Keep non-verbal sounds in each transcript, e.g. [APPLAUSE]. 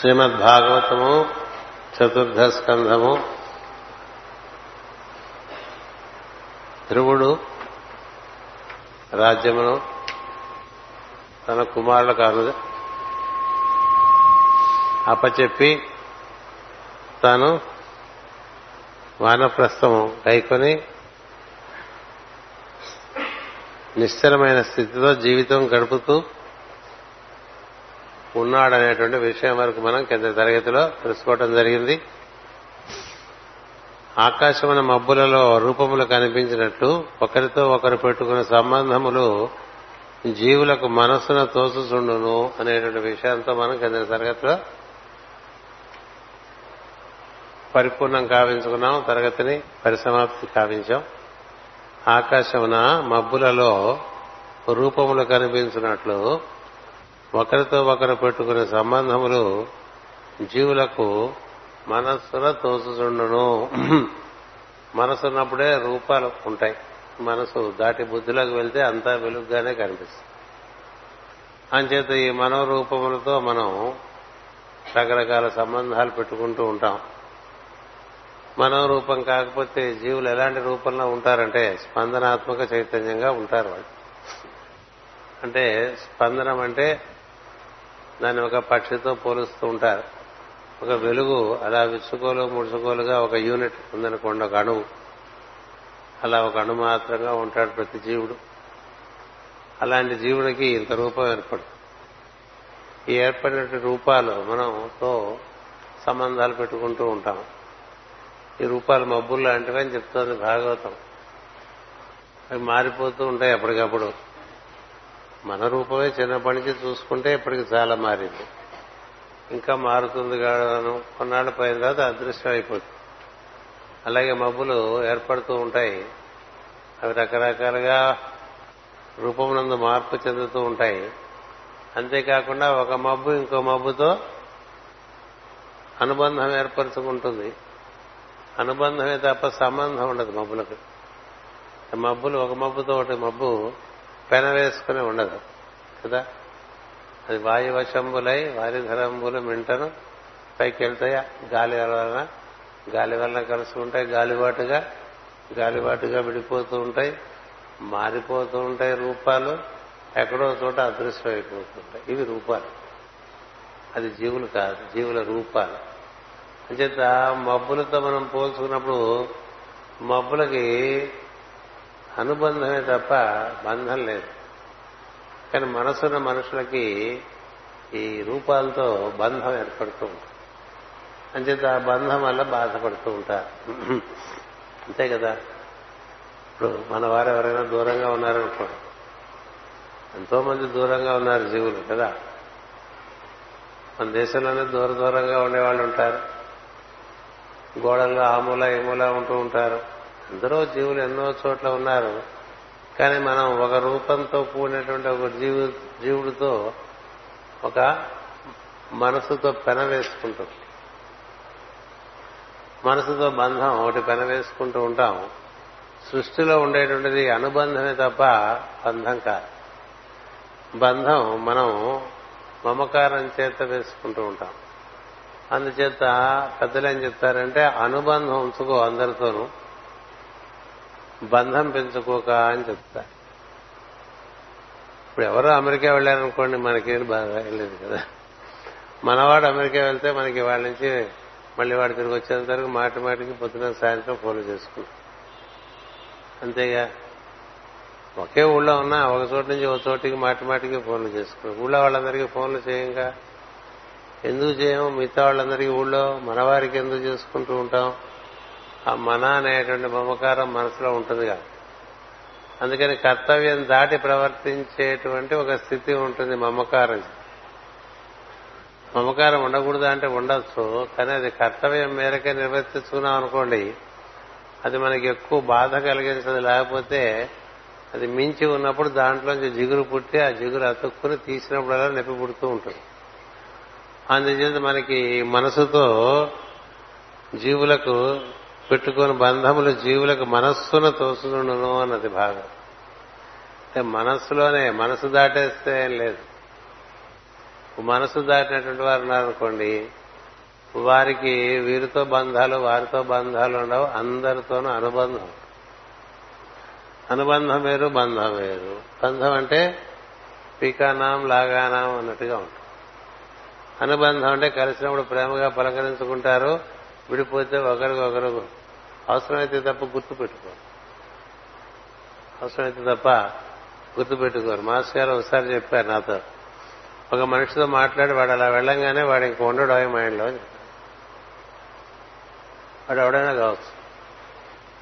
శ్రీమద్ భాగవతము చతుర్థ స్కంధము ధ్రువుడు రాజ్యమును తన కుమారులకు అను అప్పచెప్పి తాను వానప్రస్థము కైకొని నిశ్చలమైన స్థితిలో జీవితం గడుపుతూ ఉన్నాడనేటువంటి విషయం వరకు మనం కింద తరగతిలో తెలుసుకోవటం జరిగింది. ఆకాశమైన మబ్బులలో రూపములు కనిపించినట్లు ఒకరితో ఒకరు పెట్టుకున్న సంబంధములు జీవులకు మనస్సును తోసుచుండును అనేటువంటి విషయంతో మనం కింద తరగతిలో పరిపూర్ణం కావించుకున్నాం తరగతిని పరిసమాప్తి కావించాం. ఆకాశమున మబ్బులలో రూపములు కనిపించినట్లు ఒకరితో ఒకరు పెట్టుకునే సంబంధములు జీవులకు మనస్సున తోచుచుండును. మనసున్నప్పుడే రూపాలు ఉంటాయి. మనసు దాటి బుద్ధిలోకి వెళ్తే అంతా వెలుగుగానే కనిపిస్తుంది. అంచేత ఈ మనోరూపములతో మనం రకరకాల సంబంధాలు పెట్టుకుంటూ ఉంటాం. మనోరూపం కాకపోతే జీవులు ఎలాంటి రూపంలో ఉంటారంటే స్పందనాత్మక చైతన్యంగా ఉంటారు వాళ్ళు. అంటే స్పందనం అంటే దాన్ని ఒక పక్షితో పోలుస్తూ ఉంటారు. ఒక వెలుగు అలా విచ్చుకోలు ముడుచుకోలుగా ఒక యూనిట్ ఉందనుకోండి ఒక అణువు. అలా ఒక అణు మాత్రంగా ఉంటాడు ప్రతి జీవుడు. అలాంటి జీవుడికి ఇంత రూపం ఏర్పడు ఈ ఏర్పడినటువంటి రూపాలు మనతో సంబంధాలు పెట్టుకుంటూ ఉంటాం. ఈ రూపాలు మబ్బులు లాంటివి అని చెప్తోంది భాగవతం. అవి మారిపోతూ ఉంటాయి ఎప్పటికప్పుడు మన రూపమే చిన్నప్పటి నుంచి చూసుకుంటే ఇప్పటికి చాలా మారింది. ఇంకా మారుతుంది కాదు కొన్నాళ్ళు పోయిన తర్వాత అదృశ్యం అయిపోతుంది. అలాగే మబ్బులు ఏర్పడుతూ ఉంటాయి. అవి రకరకాలుగా రూపమునందు మార్పు చెందుతూ ఉంటాయి. అంతేకాకుండా ఒక మబ్బు ఇంకో మబ్బుతో అనుబంధం ఏర్పరచుకుంటుంది. అనుబంధమే తప్ప సంబంధం ఉండదు మబ్బులకు. మబ్బులు ఒక మబ్బుతో ఒకటి మబ్బు పెన వేసుకుని ఉండదు కదా? అది వాయువశంబులై వారిధరంబులు మింటను పైకి వెళ్తాయి గాలి వలన. గాలి వలన ఉంటాయి గాలిబాటుగా. గాలిబాటుగా విడిపోతూ ఉంటాయి మారిపోతూ ఉంటాయి రూపాలు. ఎక్కడో చోట అదృశ్యం అయిపోతుంటాయి ఇవి రూపాలు. అది జీవులు కాదు జీవుల రూపాలు. అంచేత మబ్బులతో మనం పోల్చుకున్నప్పుడు మబ్బులకి అనుబంధమే తప్ప బంధం లేదు. కానీ మనసున్న మనుషులకి ఈ రూపాలతో బంధం ఏర్పడుతూ ఉంటుంది. అంచేత ఆ బంధం వల్ల బాధపడుతూ ఉంటారు. అంతే కదా? ఇప్పుడు మన వారు ఎవరైనా దూరంగా ఉన్నారనుకోండి ఎంతో మంది దూరంగా ఉన్నారు జీవులు కదా? మన దేశంలోనే దూర దూరంగా ఉండేవాళ్ళు ఉంటారు. గోడల్లో ఆమూల మూల ఉంటూ ఉంటారు. అందరూ జీవులు ఎన్నో చోట్ల ఉన్నారు. కానీ మనం ఒక రూపంతో కూడినటువంటి ఒక జీవు జీవుడితో ఒక మనసుతో పెన వేసుకుంటాం. మనసుతో బంధం ఒకటి పెన వేసుకుంటూ ఉంటాం. సృష్టిలో ఉండేటువంటిది అనుబంధమే తప్ప బంధం కాదు. బంధం మనం మమకారం చేత వేసుకుంటూ ఉంటాం. అందుచేత పెద్దలు ఏం చెప్తారంటే అనుబంధం ఉంచుకో అందరితోనూ. బంధం పెంచుకోక అని చెప్తా. ఇప్పుడు ఎవరో అమెరికా వెళ్ళారనుకోండి మనకేం బాగా వెళ్ళలేదు కదా. మనవాడు అమెరికా వెళ్తే మనకి వాళ్ళ నుంచి మళ్ళీ వాడు తిరిగి వచ్చేంత వరకు మాటి మాటికి పొద్దున సాయంత్రం ఫోన్లు చేసుకుంటాం. అంతేగా? ఒకే ఊళ్ళో ఉన్నా ఒక చోటు నుంచి ఒక చోటికి మాటి మాటికి ఫోన్లు చేసుకున్నాం ఊళ్ళో వాళ్ళందరికీ ఫోన్లు చేయంగా? ఎందుకు చేయము మిగతా వాళ్ళందరికీ ఊళ్ళో మనవారికి ఎందుకు చేసుకుంటూ ఉంటాం? ఆ మన అనేటువంటి మమకారం మనసులో ఉంటుందిగా. అందుకని కర్తవ్యం దాటి ప్రవర్తించేటువంటి ఒక స్థితి ఉంటుంది మమకారం. మమకారం ఉండకూడదు అంటే ఉండొచ్చు కానీ అది కర్తవ్యం మేరకే నిర్వర్తించుకున్నాం అనుకోండి అది మనకి ఎక్కువ బాధ కలిగించదు. లేకపోతే అది మించి ఉన్నప్పుడు దాంట్లోంచి జిగురు పుట్టి ఆ జిగురు అతుక్కుని తీసినప్పుడల్లా నొప్పి పుడుతూ ఉంటుంది. అందుచేత మనకి మనసుతో జీవులకు పెట్టుకుని బంధములు జీవులకు మనస్సున తోసునుండును అన్నది భాగం. అంటే మనస్సులోనే మనసు దాటేస్తే ఏం లేదు. మనసు దాటినటువంటి వారు ఉన్నారనుకోండి వారికి వీరితో బంధాలు వారితో బంధాలు ఉండవు అందరితోనూ అనుబంధం. అనుబంధం వేరు బంధం వేరు. బంధం అంటే పీకానాం లాగానాం అన్నట్టుగా ఉంటుంది. అనుబంధం అంటే కలిసినప్పుడు ప్రేమగా పలకరించుకుంటారు విడిపోతే ఒకరికొకరు అవసరమైతే తప్ప గుర్తు పెట్టుకోరు. అవసరమైతే తప్ప గుర్తు పెట్టుకోరు. మాస్ గారు ఒకసారి చెప్పారు నాతో. ఒక మనిషితో మాట్లాడి వాడు అలా వెళ్ళంగానే వాడు ఇంక ఉండడు ఆయన మైండ్లో వాడు ఎవడైనా కావచ్చు.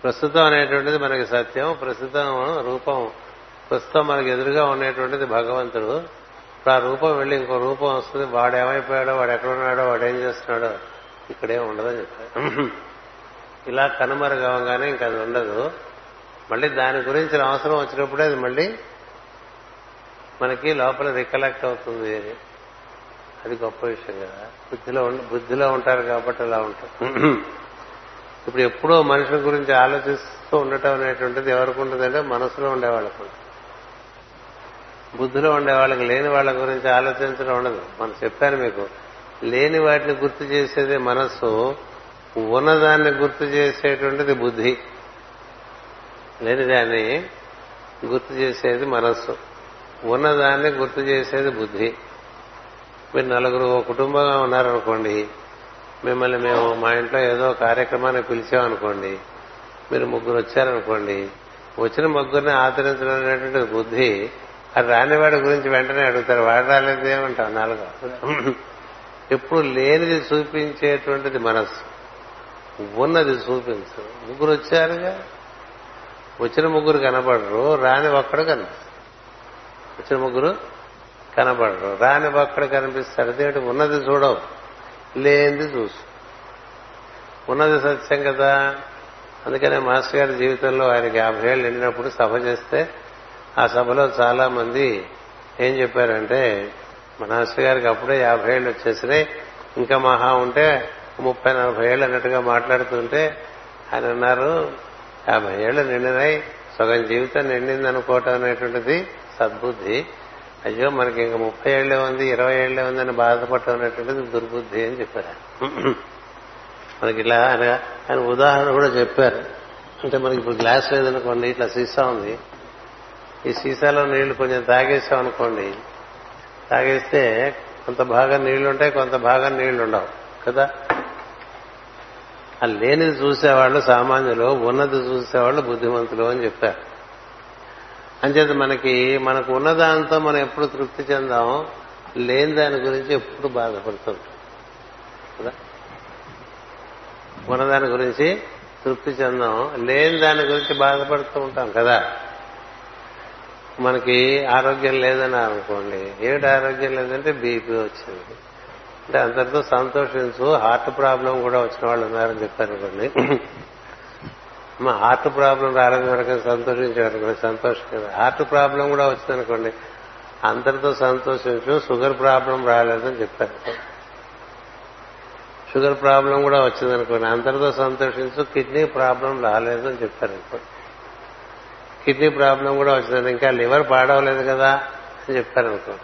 ప్రస్తుతం అనేటువంటిది మనకి సత్యం ప్రస్తుతం రూపం ప్రస్తుతం మనకి ఎదురుగా ఉండేటువంటిది భగవంతుడు. ఇప్పుడు ఆ రూపం వెళ్ళి ఇంకో రూపం వస్తుంది. వాడు ఏమైపోయాడో వాడు ఎక్కడ ఉన్నాడో వాడు ఏం చేస్తున్నాడో ఇక్కడే ఉండదని చెప్పారు. ఇలా కనుమరుగవగానే ఇంకా అది ఉండదు. మళ్ళీ దాని గురించి అవసరం వచ్చినప్పుడే అది మళ్ళీ మనకి లోపల రికలెక్ట్ అవుతుంది. అది గొప్ప విషయం కదా. బుద్ధిలో బుద్ధిలో ఉంటారు కాబట్టి అలా ఉంటారు. ఇప్పుడు ఎప్పుడో మనుషుల గురించి ఆలోచిస్తూ ఉండటం అనేటువంటిది ఎవరికి ఉంటుందంటే మనసులో ఉండేవాళ్ళకు బుద్ధిలో ఉండే వాళ్ళకి లేని వాళ్ళ గురించి ఆలోచించడం ఉండదు. మనం చెప్పాను మీకు లేని వాటిని గుర్తు చేసేది మనస్సు. ఉన్నదాన్ని గుర్తు చేసేటువంటిది బుద్ధి. లేని దాన్ని గుర్తు చేసేది మనస్సు. ఉన్నదాన్ని గుర్తు చేసేది బుద్ధి. మీరు నలుగురు ఓ కుటుంబంగా ఉన్నారనుకోండి మిమ్మల్ని మేము మా ఇంట్లో ఏదో కార్యక్రమానికి పిలిచామనుకోండి మీరు ముగ్గురు వచ్చారనుకోండి వచ్చిన ముగ్గురిని ఆదరించడం అనేటువంటి బుద్ధి. అది రానివాడి గురించి వెంటనే అడుగుతారు వాడు రాలేదు నాలుగు. ఎప్పుడు లేనిది చూపించేటువంటిది మనస్సు. ఉన్నది చూపించు. ముగ్గురు వచ్చారుగా? వచ్చిన ముగ్గురు కనపడరు రాని ఒక్కడు కనిపిస్తారు వచ్చిన ముగ్గురు కనపడరు రాని ఒక్కడు కనిపిస్తారు అదేంటి ఉన్నది చూడవు. లేనిది చూసు. ఉన్నది సత్యం కదా? అందుకనే మాస్టర్ గారి జీవితంలో ఆయనకి యాభై ఏళ్ళు నిండినప్పుడు సభ చేస్తే ఆ సభలో చాలా మంది ఏం చెప్పారంటే మా మాస్టర్ గారికి అప్పుడే యాభై ఏళ్ళు వచ్చేసినాయి. ఇంకా మహా ఉంటే ముప్పై నలభై ఏళ్ళు అన్నట్టుగా మాట్లాడుతుంటే ఆయన అన్నారు యాభై ఏళ్ళు నిండినాయి సగం జీవితం నిండింది అనుకోవటం అనేటువంటిది సద్బుద్ధి. అయ్యో మనకి ఇంకా ముప్పై ఏళ్ళే ఉంది ఇరవై ఏళ్ళే ఉంది అని బాధపడటం అనేటువంటిది దుర్బుద్ధి అని చెప్పారు [CLEARS THROAT] మనకి ఇలా ఆయన ఆయన ఉదాహరణ కూడా చెప్పారు. అంటే మనకి ఇప్పుడు గ్లాస్ లేదనుకోండి ఇట్లా సీసా ఉంది. ఈ సీసాలో నీళ్ళు కొంచెం తాగేసాం అనుకోండి తాగేస్తే కొంత భాగం నీళ్ళుంటాయి కొంత భాగం నీళ్ళు ఉండవు కదా? ఆ లేనిది చూసేవాళ్ళు సామాన్యులు ఉన్నది చూసేవాళ్ళు బుద్ధిమంతులు అని చెప్పారు. అంచేత మనకి మనకు ఉన్నదాంతో మనం ఎప్పుడు తృప్తి చెందాం లేని దాని గురించి ఎప్పుడు బాధపడుతుంటాం కదా? ఉన్నదాని గురించి తృప్తి చెందాం లేని దాని గురించి బాధపడుతూ ఉంటాం కదా? మనకి ఆరోగ్యం లేదని అనుకోండి ఏమిటి ఆరోగ్యం లేదంటే బీపీ వచ్చింది. అంటే అందరితో సంతోషించు. హార్ట్ ప్రాబ్లం కూడా వచ్చిన వాళ్ళు ఉన్నారని చెప్పారు అనుకోండి. మా హార్ట్ ప్రాబ్లం రాలేదు వరకు సంతోషించారు సంతోషం కదా. హార్ట్ ప్రాబ్లం కూడా వచ్చిందనుకోండి అందరితో సంతోషించు. షుగర్ ప్రాబ్లం రాలేదని చెప్పారు. షుగర్ ప్రాబ్లం కూడా వచ్చిందనుకోండి అందరితో సంతోషించు. కిడ్నీ ప్రాబ్లం రాలేదని చెప్తారు చెప్పారు అనుకోండి. కిడ్నీ ప్రాబ్లం కూడా వచ్చిందని ఇంకా లివర్ పాడవలేదు కదా అని చెప్పారు అనుకోండి.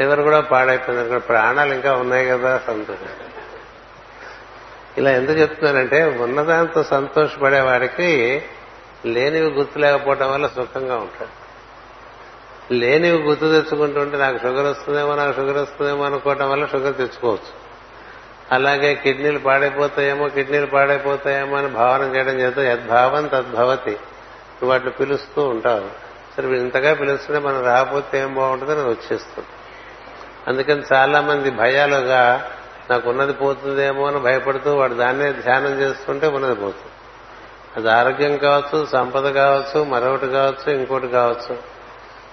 లివర్ కూడా పాడైపోయింది. అక్కడ ప్రాణాలు ఇంకా ఉన్నాయి కదా సంతోషం. ఇలా ఎందుకు చెప్తున్నారంటే ఉన్నదాంతో సంతోషపడే వాడికి లేనివి గుర్తు లేకపోవడం వల్ల సుఖంగా ఉంటాడు. లేనివి గుర్తు తెచ్చుకుంటుంటే నాకు షుగర్ వస్తుందేమో నాకు షుగర్ వస్తుందేమో అనుకోవటం వల్ల షుగర్ తెచ్చుకోవచ్చు. అలాగే కిడ్నీలు పాడైపోతాయేమో కిడ్నీలు పాడైపోతాయేమో అని భావన చేయడం చేత యద్భావం తద్భవతి. నువ్వు వాటిని పిలుస్తూ ఉంటావు. సరే ఇంతగా పిలుస్తుంటే మనం రాకపోతే ఏం బాగుంటుందని వచ్చేస్తుంది. అందుకని చాలా మంది భయాలుగా నాకు ఉన్నది పోతుందేమో అని భయపడుతూ వాడు దాన్నే ధ్యానం చేసుకుంటే ఉన్నది పోతుంది. అది ఆరోగ్యం కావచ్చు సంపద కావచ్చు మరొకటి కావచ్చు ఇంకోటి కావచ్చు.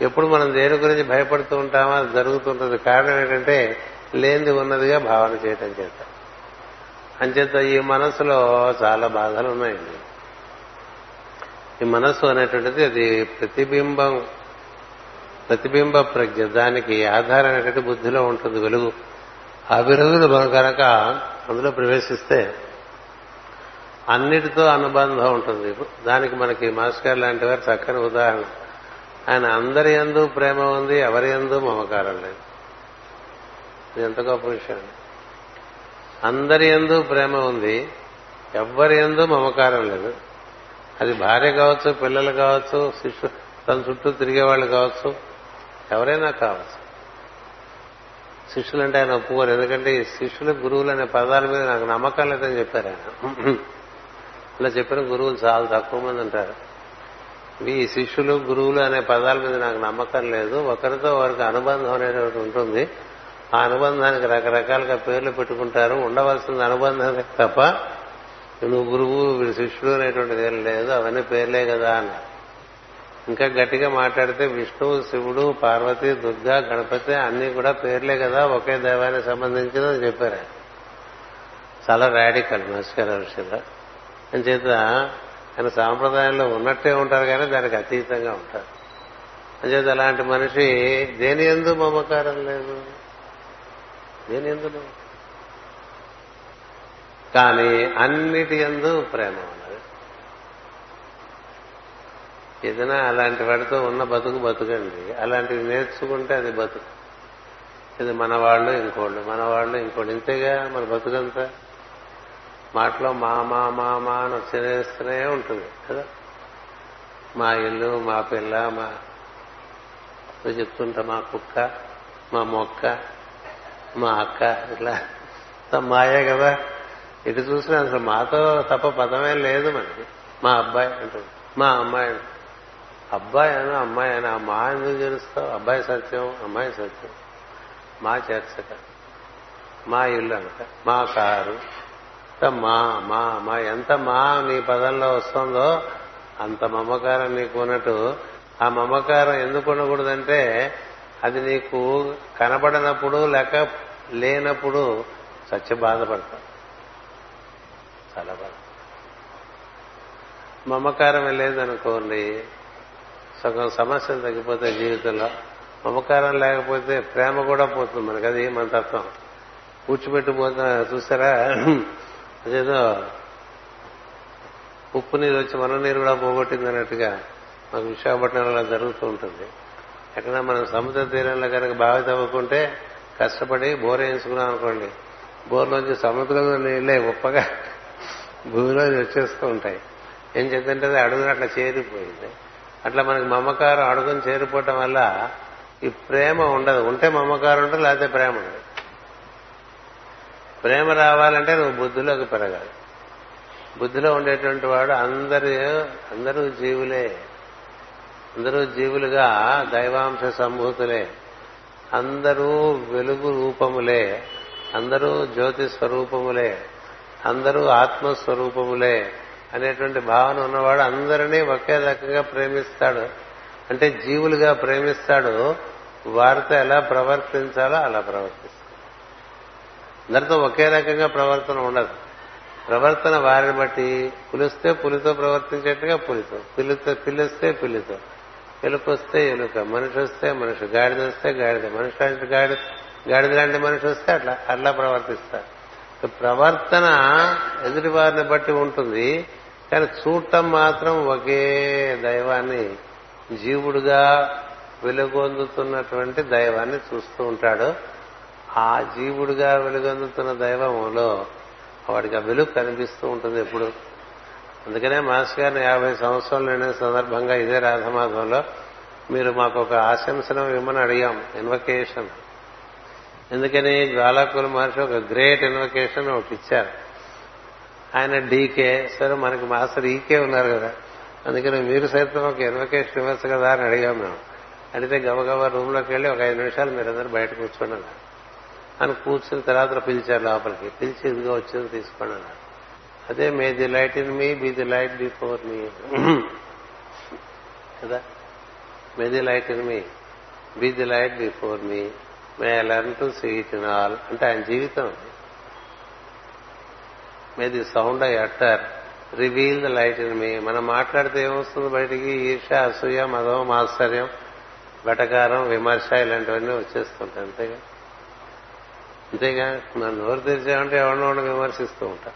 ఎప్పుడు మనం దేని గురించి భయపడుతూ ఉంటామో అది జరుగుతుంటుంది. కారణం ఏంటంటే లేనిది ఉన్నదిగా భావన చేయటం చేత. అంచేత ఈ మనసులో చాలా బాధలు ఉన్నాయండి. ఈ మనస్సు అనేటువంటిది అది ప్రతిబింబం. ప్రతిబింబ ప్రజ్ఞ. దానికి ఆధారమైనటువంటి బుద్ధిలో ఉంటుంది వెలుగు. ఆ వెలుగులు మనం కనుక అందులో ప్రవేశిస్తే అన్నిటితో అనుబంధం ఉంటుంది. దానికి మనకి మాస్టర్ లాంటి వారు చక్కని ఉదాహరణ. ఆయన అందరి ఎందు ప్రేమ ఉంది ఎవరి ఎందు మమకారం లేదు. ఇది ఎంత గొప్ప విషయం. అందరి ఎందు ప్రేమ ఉంది ఎవ్వరి ఎందు మమకారం లేదు. అది భార్య కావచ్చు పిల్లలు కావచ్చు శిష్యు తన చుట్టూ తిరిగే వాళ్ళు కావచ్చు ఎవరైనా కావచ్చు. శిష్యులు అంటే ఆయన ఒప్పుకోరు. ఎందుకంటే ఈ శిష్యులు గురువులు అనే పదాల మీద నాకు నమ్మకం లేదని చెప్పారు ఆయన. ఇలా చెప్పిన గురువులు చాలా తక్కువ మంది ఉంటారు. ఈ శిష్యులు గురువులు అనే పదాల మీద నాకు నమ్మకం లేదు. ఒకరితో వారికి అనుబంధం అనేది ఉంటుంది. ఆ అనుబంధానికి రకరకాలుగా పేర్లు పెట్టుకుంటారు. ఉండవలసిన అనుబంధం తప్ప నువ్వు గురువు వీడు శిష్యుడు అనేటువంటిది ఏం లేదు. అవన్నీ పేర్లే కదా అన్నారు. ఇంకా గట్టిగా మాట్లాడితే విష్ణువు శివుడు పార్వతి దుర్గా గణపతి అన్ని కూడా పేర్లే కదా ఒకే దైవానికి సంబంధించినది చెప్పారు. చాలా రాడికల్ నమస్కార విషయంలో. అంచేత ఆయన సాంప్రదాయంలో ఉన్నట్టే ఉంటారు కానీ దానికి అతీతంగా ఉంటారు. అంచేత అలాంటి మనిషి దేని ఎందు మమకారం లేదు? దేని ఎందు కానీ అన్నిటి ఎందు ప్రేమ ఉన్నది ఏదైనా అలాంటి వాడితో ఉన్న బతుకు బతుకండి. అలాంటివి నేర్చుకుంటే అది బతుకు. ఇది మన వాళ్ళు ఇంకోళ్ళు. మన వాళ్ళు ఇంకోళ్ళు. ఇంతేగా మన బతుకంతా? మాటలో మా మా మా మా అని వచ్చేస్తూనే ఉంటుంది కదా? మా ఇల్లు మా పిల్ల మా చెప్తుంటా మా కుక్క మా మొక్క మా అక్క ఇట్లా మాయే కదా? ఇటు చూసినా అసలు మాతో తప్ప పదమే లేదు మనకి మా అబ్బాయి అంటుంది. మా అమ్మాయి అబ్బాయి అయినా అమ్మాయి అయినా మా ఎందుకు తెలుస్తావు అబ్బాయి సత్యం అమ్మాయి సత్యం. మా చర్చక మా ఇల్లు అనక మా కారు. మా మా మా ఎంత మా నీ పదంలో వస్తుందో అంత మమకారం నీకు ఉన్నట్టు. ఆ మమకారం ఎందుకు ఉండకూడదంటే అది నీకు కనబడినప్పుడు లేక లేనప్పుడు సత్య బాధపడతా చాలా బాధ. మమకారం లేదనుకోండి సగం సమస్యలు తగ్గిపోతాయి జీవితంలో మమకారం లేకపోతే ప్రేమ కూడా పోతుంది మనకి. అది మన తత్వం కూర్చోబెట్టిపోతా చూసారా? అదేదో ఉప్పు నీరు వచ్చి మన నీరు కూడా పోగొట్టింది అన్నట్టుగా మాకు విశాఖపట్నంలో జరుగుతూ ఉంటుంది. ఎక్కడ మనం సముద్ర తీరంలో కనుక బావి తవ్వుకుంటే కష్టపడి బోర్ వేయించుకున్నాం అనుకోండి బోర్లోంచి సముద్రంలో నీళ్ళే ఉప్పగా భూమిలో వచ్చేస్తూ ఉంటాయి. ఏం చేద్దంటే అది అడుగున అట్లా చేరిపోయింది. అట్లా మనకి మమకారం అడుగుని చేరిపోవటం వల్ల ఈ ప్రేమ ఉండదు. ఉంటే మమకారం ఉండదు లేకపోతే ప్రేమ ఉండదు. ప్రేమ రావాలంటే నువ్వు బుద్ధిలోకి పెరగాలి. బుద్ధిలో ఉండేటువంటి వాడు అందరు అందరూ జీవులే. అందరూ జీవులుగా దైవాంశ సంభూతులే. అందరూ వెలుగు రూపములే. అందరూ జ్యోతి స్వరూపములే అందరూ ఆత్మస్వరూపములే. అనేటువంటి భావన ఉన్నవాడు అందరినీ ఒకే రకంగా ప్రేమిస్తాడు. అంటే జీవులుగా ప్రేమిస్తాడు. వారితో ఎలా ప్రవర్తించాలో అలా ప్రవర్తిస్తాడు. అందరితో ఒకే రకంగా ప్రవర్తన ఉండదు. ప్రవర్తన వారిని బట్టి పులిస్తే పులితో ప్రవర్తించేట్టుగా పులితో. పిల్లితో పిల్లిస్తే పిల్లితో ఎలుకొస్తే ఎలుక మనిషి వస్తే మనిషి గాడిద వస్తే గాడిద మనిషి లాంటి గాడిద గాడిద లాంటి మనిషి వస్తే అట్లా అట్లా ప్రవర్తిస్తారు. ప్రవర్తన ఎదుటి వారిని బట్టి ఉంటుంది. కానీ చూడటం మాత్రం ఒకే దైవాన్ని జీవుడుగా వెలుగొందుతున్నటువంటి దైవాన్ని చూస్తూ ఉంటాడు. ఆ జీవుడుగా వెలుగొందుతున్న దైవములో వాడికి ఆ వెలుగు కనిపిస్తూ ఉంటుంది ఎప్పుడు. అందుకనే మాస్టర్ గారిని యాభై సంవత్సరాలు నిండిన సందర్భంగా ఇదే రాధమాధంలో మీరు మాకు ఒక ఆశంసనం ఇవ్వమని అడిగాం ఇన్వకేషన్ ఎందుకని జ్వాలాకుల మహర్షి ఒక గ్రేట్ ఇన్వకేషన్ ఒకటి ఇచ్చారు. ఆయన డీకే సరే మనకి మాస్టర్ ఈకే ఉన్నారు కదా. అందుకని మీరు సైతం ఒక ఇన్వకేషన్ ఇవ్వచ్చు కదా అని అడిగాం మేము. అడిగితే గబగబా రూమ్లోకి వెళ్ళి ఒక ఐదు నిమిషాలు మీరందరూ బయట కూర్చోండి అన్నారు. అని కూర్చున్న తర్వాత పిలిచారు లోపలికి. పిలిచి ఇదిగా వచ్చింది తీసుకోండి అన్నారు. అదే may the light in me be the light before me. కదా? May the light in me be the light before me. May learn to see it in all అంటే ఆయన జీవితం. May the sound I utter reveal the light in me మనం మాట్లాడితే ఏమొస్తుంది బయటికి? ఈర్ష అసూయ మదం ఆశ్చర్యం వెటకారం విమర్శ ఇలాంటివన్నీ వచ్చేస్తుంటాయి అంతేగా? అంతేగా? మన నోరు తెరిచామంటే ఎవరినో విమర్శిస్తూ ఉంటాం.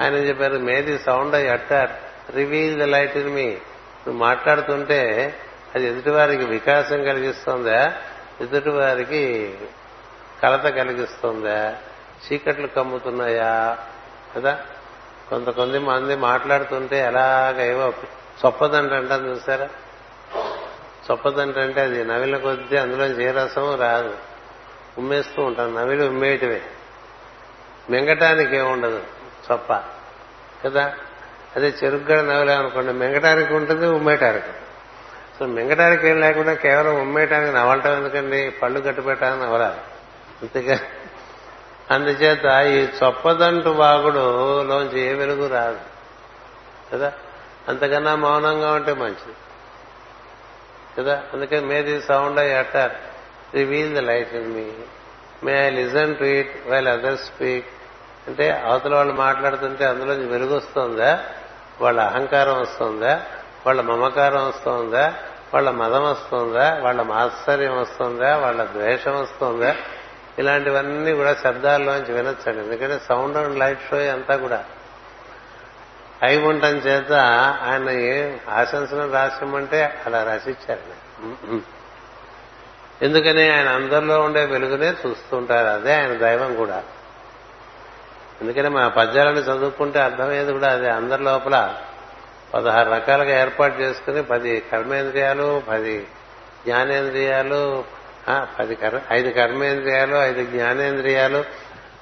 ఆయన చెప్పారు? May the sound I utter reveal the light in me నువ్వు మాట్లాడుతుంటే అది ఎదుటివారికి వికాసం కలిగిస్తుందా? ఎదుటి వారికి కలత కలిగిస్తుందా? చీకట్లు కమ్ముతున్నాయా? కదా? కొంత కొంది మంది మాట్లాడుతుంటే ఎలాగేవో చొప్పదంట అంటాను చూసారా? చొప్పదంట అంటే అది నవిల కొద్దీ అందులో జీరసం రాదు. ఉమ్మేస్తూ ఉంటాను నవిలి ఉమ్మేయటమే మింగటానికి ఏముండదు చొప్ప. కదా? అదే చెరుగ్గడ నవిలే అనుకోండి. మింగటానికి ఉంటుంది ఉమ్మేయటానికి సో మింగటానికి ఏం లేకుండా కేవలం ఉమ్మేయటానికి నవలటం ఎందుకండి? పళ్ళు కట్టుపెట్టాలని నవ్వరాలి అంతేగా. అందుచేత ఈ చొప్పదంటు బాగుడు లోంచి ఏ వెలుగు రాదు. కదా? అంతకన్నా మౌనంగా ఉంటే మంచిది. కదా? అందుకే may the sound I utter. Reveal the light in me may I listen to it while others speak అంటే అవతల వాళ్ళు మాట్లాడుతుంటే అందులో వెలుగు వస్తుందా? వాళ్ళ అహంకారం వస్తుందా? వాళ్ళ మమకారం వస్తుందా? వాళ్ళ మదం వస్తుందా వాళ్ళ మాత్సర్యం వస్తుందా వాళ్ళ ద్వేషం వస్తుందా? ఇలాంటివన్నీ కూడా శబ్దాల్లోంచి వినొచ్చండి. ఎందుకంటే సౌండ్ అండ్ లైట్ షో అంతా కూడా అయి ఉండటం చేత ఆయన ఆశంసను రాసిమంటే అలా రాసిచ్చారు. ఎందుకని ఆయన అందరిలో ఉండే వెలుగునే చూస్తుంటారు. అదే ఆయన దైవం కూడా. ఎందుకని మా పద్యాలను చదువుకుంటే అర్థమయ్యేది కూడా అదే. అందరి లోపల పదహారు రకాలుగా ఏర్పాటు చేసుకుని పది కర్మేంద్రియాలు పది జ్ఞానేంద్రియాలు పది ఐదు కర్మేంద్రియాలు ఐదు జ్ఞానేంద్రియాలు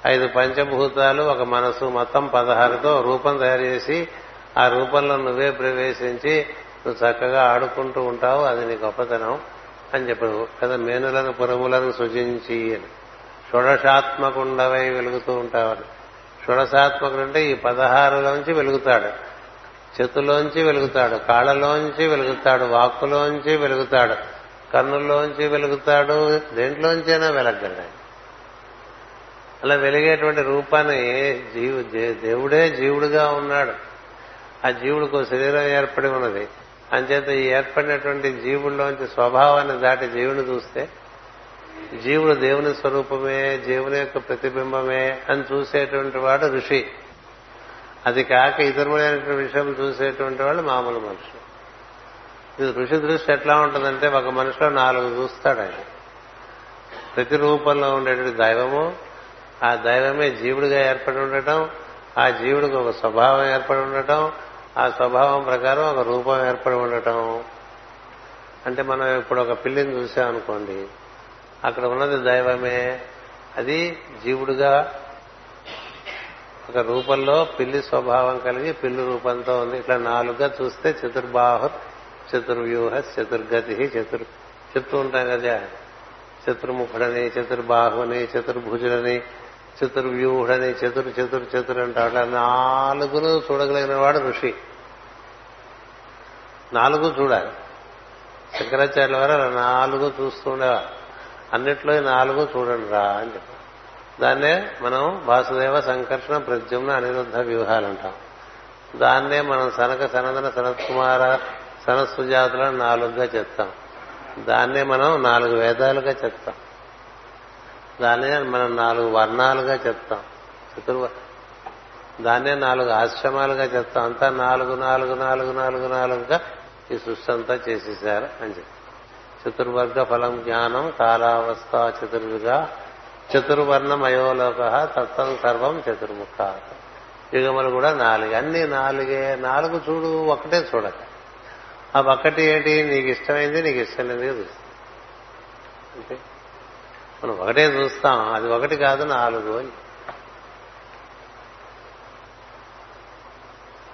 ఐదు పంచభూతాలు ఒక మనసు మొత్తం పదహారుతో రూపం తయారు చేసి ఆ రూపంలో నువ్వే ప్రవేశించి నువ్వు చక్కగా ఆడుకుంటూ ఉంటావు అది నీ గొప్పతనం అని చెప్పాడు. కదా మేనులను పురములను సృజించి అని. షోడశాత్మకుండవై వెలుగుతూ ఉంటావని. షోడశాత్మకుడు అంటే ఈ పదహారులోంచి వెలుగుతాడు. చేతుల్లోంచి వెలుగుతాడు కాళ్ళలోంచి వెలుగుతాడు వాక్కులోంచి వెలుగుతాడు కన్నుల్లోంచి వెలుగుతాడు దేంట్లోంచైనా వెలగలడు అలా వెలిగేటువంటి రూపాన్ని జీవు దేవుడే జీవుడుగా ఉన్నాడు. ఆ జీవుడికి శరీరం ఏర్పడి ఉన్నది. అంచేత ఈ ఏర్పడినటువంటి జీవుల్లోంచి స్వభావాన్ని దాటి జీవుని చూస్తే జీవుడు దేవుని స్వరూపమే జీవుని యొక్క ప్రతిబింబమే అని చూసేటువంటి వాడు ఋషి. అది కాక ఇతరమైనటువంటి విషయం చూసేటువంటి వాళ్ళు మామూలు మనుషులు. ఇది ఋషి దృష్టి ఎట్లా ఉంటుందంటే ఒక మనిషిలో నాలుగు చూస్తాడు ఆయన. ప్రతి రూపంలో ఉండేటువంటి దైవము ఆ దైవమే జీవుడిగా ఏర్పడి ఉండటం ఆ జీవుడికి ఒక స్వభావం ఏర్పడి ఉండటం ఆ స్వభావం ప్రకారం ఒక రూపం ఏర్పడి ఉండటం. అంటే మనం ఇప్పుడు ఒక పిల్లిని చూసామనుకోండి అక్కడ ఉన్నది దైవమే అది జీవుడుగా ఒక రూపంలో పిల్లి స్వభావం కలిగి పిల్లి రూపంతో ఉంది. ఇట్లా నాలుగుగా చూస్తే చతుర్బాహు చతుర్వ్యూహ చతుర్గతి చతుర్ చెప్తూ ఉంటాం కదా. చతుర్ముఖుడని చతుర్బాహుని చతుర్భుజుడని చతుర్వ్యూహుడని చతుర్ చతుర్ చతుర్ అంటాడు నాలుగును చూడగలిగిన వాడు ఋషి. నాలుగు చూడాలి. శంకరాచార్యుల వారు అలా నాలుగు చూస్తుండేవారు అన్నిట్లో నాలుగు చూడండి రా అని చెప్పారు. దాన్నే మనం వాసుదేవ సంకర్షణ ప్రద్యుమ్న అనిరుద్ధ వ్యూహాలు అంటాం. దాన్నే మనం సనక సనందన సనత్కుమార సనత్సుజాతులను నాలుగుగా చెప్తాం. దాన్నే మనం నాలుగు వేదాలుగా చెప్తాం. దాన్నే మనం నాలుగు వర్ణాలుగా చెప్తాం. చతుర్వ దాన్నే నాలుగు ఆశ్రమాలుగా చెప్తాం. అంతా నాలుగు నాలుగు నాలుగు నాలుగు నాలుగుగా ఈ సృష్టి అంతా చేసేశారు అని చెప్పి చతుర్వర్గ ఫలం జ్ఞానం కాలావస్థ చతుర్విగా చతుర్వర్ణమయోలోక తత్వం సర్వం చతుర్ముఖ. యుగములు కూడా నాలుగు. అన్ని నాలుగే నాలుగు చూడు ఒకటే చూడక. ఆ ఒక్కటి ఏంటి? నీకు ఇష్టమైంది నీకు ఇష్టం లేదు చూస్తాం. అంతే. మనం ఒకటే చూస్తాం. అది ఒకటి కాదు నాలుగు అని.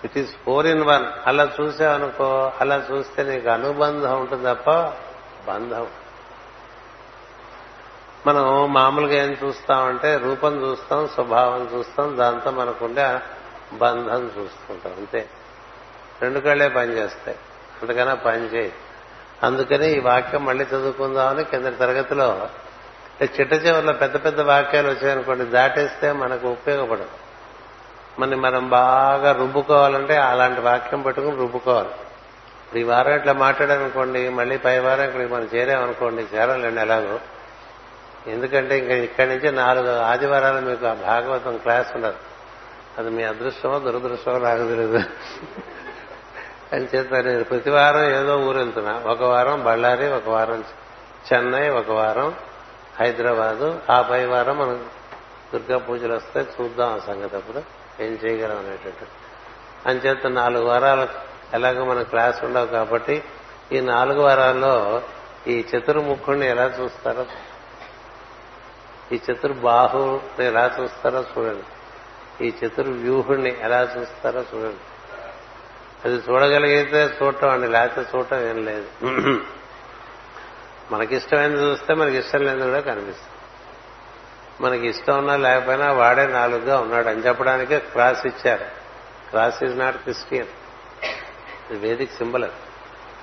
It is four in one అలా చూసావనుకో అలా చూస్తే నీకు అనుబంధం ఉంటుంది తప్ప బంధం మనం మామూలుగా ఏం చూస్తామంటే రూపం చూస్తాం స్వభావం చూస్తాం దాంతో మనకుండే బంధం చూసుకుంటాం అంతే. రెండు కళ్ళే పనిచేస్తాయి అంతకన్నా పని చేయి. అందుకని ఈ వాక్యం మళ్ళీ చదువుకుందామని కింద తరగతిలో చిట్ట చివరిలో పెద్ద పెద్ద వాక్యాలు వచ్చాయనుకోండి దాటేస్తే మనకు ఉపయోగపడదు. మన మనం బాగా రుబ్బుకోవాలంటే అలాంటి వాక్యం పట్టుకుని రుబ్బుకోవాలి. ఇప్పుడు ఈ వారం ఇట్లా మాట్లాడామనుకోండి మళ్ళీ పై వారం ఇక్కడికి మనం చేరామనుకోండి చేరాలండి ఎలాగో. ఎందుకంటే ఇంకా ఇక్కడి నుంచి నాలుగు ఆదివారాలు మీకు ఆ భాగవతం క్లాస్ ఉండదు అది మీ అదృష్టమో దురదృష్టమో నాకు తెలియదు అని చేత నేను ప్రతి వారం ఏదో ఊరు వెళ్తున్నా ఒక వారం బళ్ళారి ఒక వారం చెన్నై ఒక వారం హైదరాబాదు. ఆ పై వారం మనం దుర్గా పూజలు వస్తే చూద్దాం ఆ సంగతి అప్పుడు. ఏం చేయగలం అనేటట్టు. అంచేత నాలుగు వారాలు ఎలాగో మన క్లాస్ ఉండవు కాబట్టి ఈ నాలుగు వారాల్లో ఈ చతుర్ముఖుణ్ణి ఎలా చూస్తారో ఈ చతుర్బాహుని ఎలా చూస్తారో చూడండి. ఈ చతుర్వ్యూహుణ్ణి ఎలా చూస్తారో చూడండి. అది చూడగలిగితే చూడటం అండి లేకపోతే చూడటం ఏం లేదు. మనకిష్టమైనది చూస్తే మనకి ఇష్టం లేని కూడా కనిపిస్తుంది. మనకి ఇష్టం ఉన్నా లేకపోయినా వాడే నాలుగుగా ఉన్నాడు అని చెప్పడానికే క్రాస్ ఇచ్చారు. Cross is not Christian. ఇది వేదిక సింబల్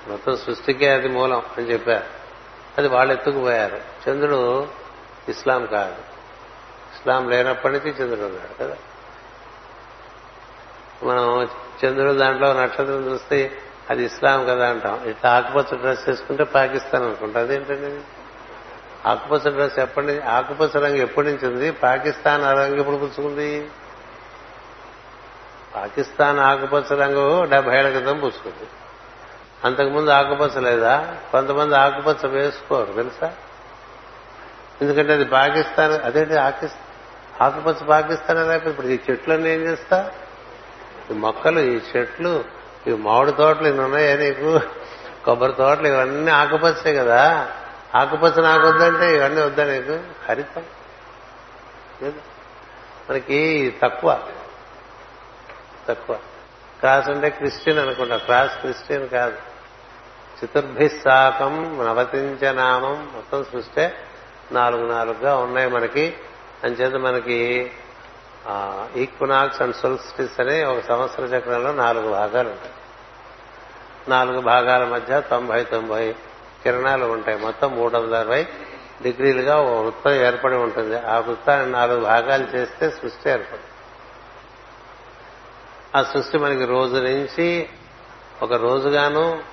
మొత్తం సృష్టికే అది మూలం అని చెప్పారు. అది వాళ్ళు ఎత్తుకుపోయారు చంద్రుడు ఇస్లాం కాదు. ఇస్లాం లేనప్పటి నుంచి చంద్రుడు ఉన్నాడు కదా. మనం చంద్రుడు దాంట్లో నక్షత్రం చూస్తే అది ఇస్లాం కదా అంటాం. ఇట్లా ఆకుపచ్చ డ్రెస్ వేసుకుంటే పాకిస్తాన్ అనుకుంటా. అదేంటండి ఆకుపచ్చ డ్రెస్ ఎప్పటి నుంచి ఆకుపచ్చ రంగు ఎప్పటి నుంచి ఉంది? పాకిస్తాన్ ఆ రంగు ఎప్పుడు పుచ్చుకుంది? పాకిస్తాన్ ఆకుపచ్చ రంగు డెబ్బై ఏళ్ళ క్రితం పుచ్చుకుంది. అంతకుముందు ఆకుపచ్చ లేదా? కొంతమంది ఆకుపచ్చ వేసుకోరు తెలుసా? ఎందుకంటే అది పాకిస్తాన్ అదేంటి ఆకుపచ్చ పాకిస్తాన్ లేకపోతే ఇప్పుడు ఈ చెట్లన్నీ ఏం చేస్తా? ఈ మొక్కలు ఈ చెట్లు ఈ మామిడి తోటలు ఇన్ని ఉన్నాయా నీకు? కొబ్బరి తోటలు ఇవన్నీ ఆకుపచ్చే కదా. ఆకుపచ్చ నాకు వద్దంటే ఇవన్నీ వద్దా నీకు? హరితం. మనకి తక్కువ. తక్కువ. క్రాస్ అంటే క్రిస్టియన్ అనుకుంటా. క్రాస్ క్రిస్టియన్ కాదు. చతుర్భిస్సాకం నవతించ నామం మొత్తం సృష్టే. నాలుగు నాలుగుగా ఉన్నాయి మనకి. అంచేత మనకి ఈక్వినాక్స్ అండ్ సోల్స్టిస్ అనే ఒక సంవత్సర చక్రంలో నాలుగు భాగాలు ఉంటాయి. నాలుగు భాగాల మధ్య తొంభై తొంభై కిరణాలు ఉంటాయి. మొత్తం మూడు వందల అరవై డిగ్రీలుగా ఒక వృత్తం ఏర్పడి ఉంటుంది. ఆ వృత్తాన్ని నాలుగు భాగాలు చేస్తే సృష్టి ఏర్పడుతుంది. ఆ సృష్టి మనకి రోజు నుంచి ఒక రోజుగాను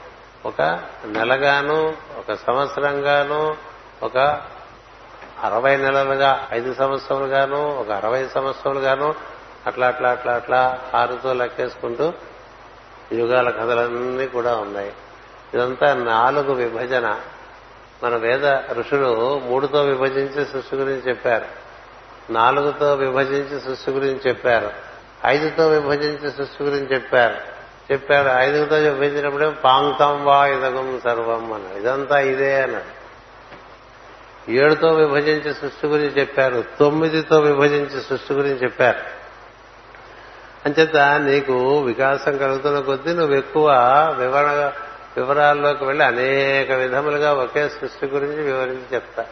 ఒక నెలగాను ఒక సంవత్సరంగాను ఒక అరవై నెలలుగా ఐదు సంవత్సరాలుగాను ఒక అరవై సంవత్సరాలుగాను అట్లా అట్లా అట్లా అట్లా ఆరుతో లెక్కేసుకుంటూ యుగాల కథలన్నీ కూడా ఉన్నాయి. ఇదంతా నాలుగు విభజన. మన వేద ఋషులు మూడుతో విభజించి సృష్టి గురించి చెప్పారు. నాలుగుతో విభజించి సృష్టి గురించి చెప్పారు. ఐదుతో విభజించి సృష్టి గురించి చెప్పారు. చెప్పారు ఐదుగుతో విభజించినప్పుడే పాంగ్తం వా ఇదగం సర్వం అన్నాడు. ఇదంతా ఇదే అన్నాడు. ఏడుతో విభజించి సృష్టి గురించి చెప్పారు తొమ్మిదితో విభజించి సృష్టి గురించి చెప్పారు. అంచేత నీకు వికాసం కలుగుతున్న కొద్దీ నువ్వు ఎక్కువ వివరణ వివరాల్లోకి వెళ్ళి అనేక విధములుగా ఒకే సృష్టి గురించి వివరించి చెప్తా.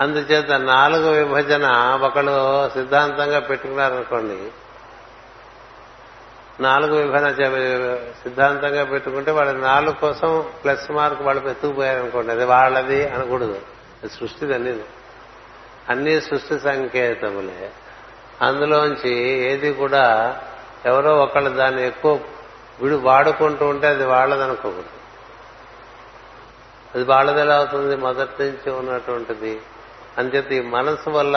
అందుచేత నాలుగు విభజన ఒకళ్ళు సిద్ధాంతంగా పెట్టుకున్నారనుకోండి నాలుగు విభజన సిద్ధాంతంగా పెట్టుకుంటే వాళ్ళ నాలుగు కోసం ప్లస్ మార్క్ వాళ్ళు ఎత్తుకుపోయారనుకోండి అది వాళ్ళది అనకూడదు. సృష్టిది అన్ని. అన్ని సృష్టి సంకేతములే. అందులోంచి ఏది కూడా ఎవరో ఒకళ్ళు దాన్ని ఎక్కువ విడు వాడుకుంటూ ఉంటే అది వాళ్ళదనుకోకూడదు. అది వాళ్ళది ఎలా అవుతుంది? మొదటి నుంచి ఉన్నటువంటిది. అంచేత ఈ మనసు వల్ల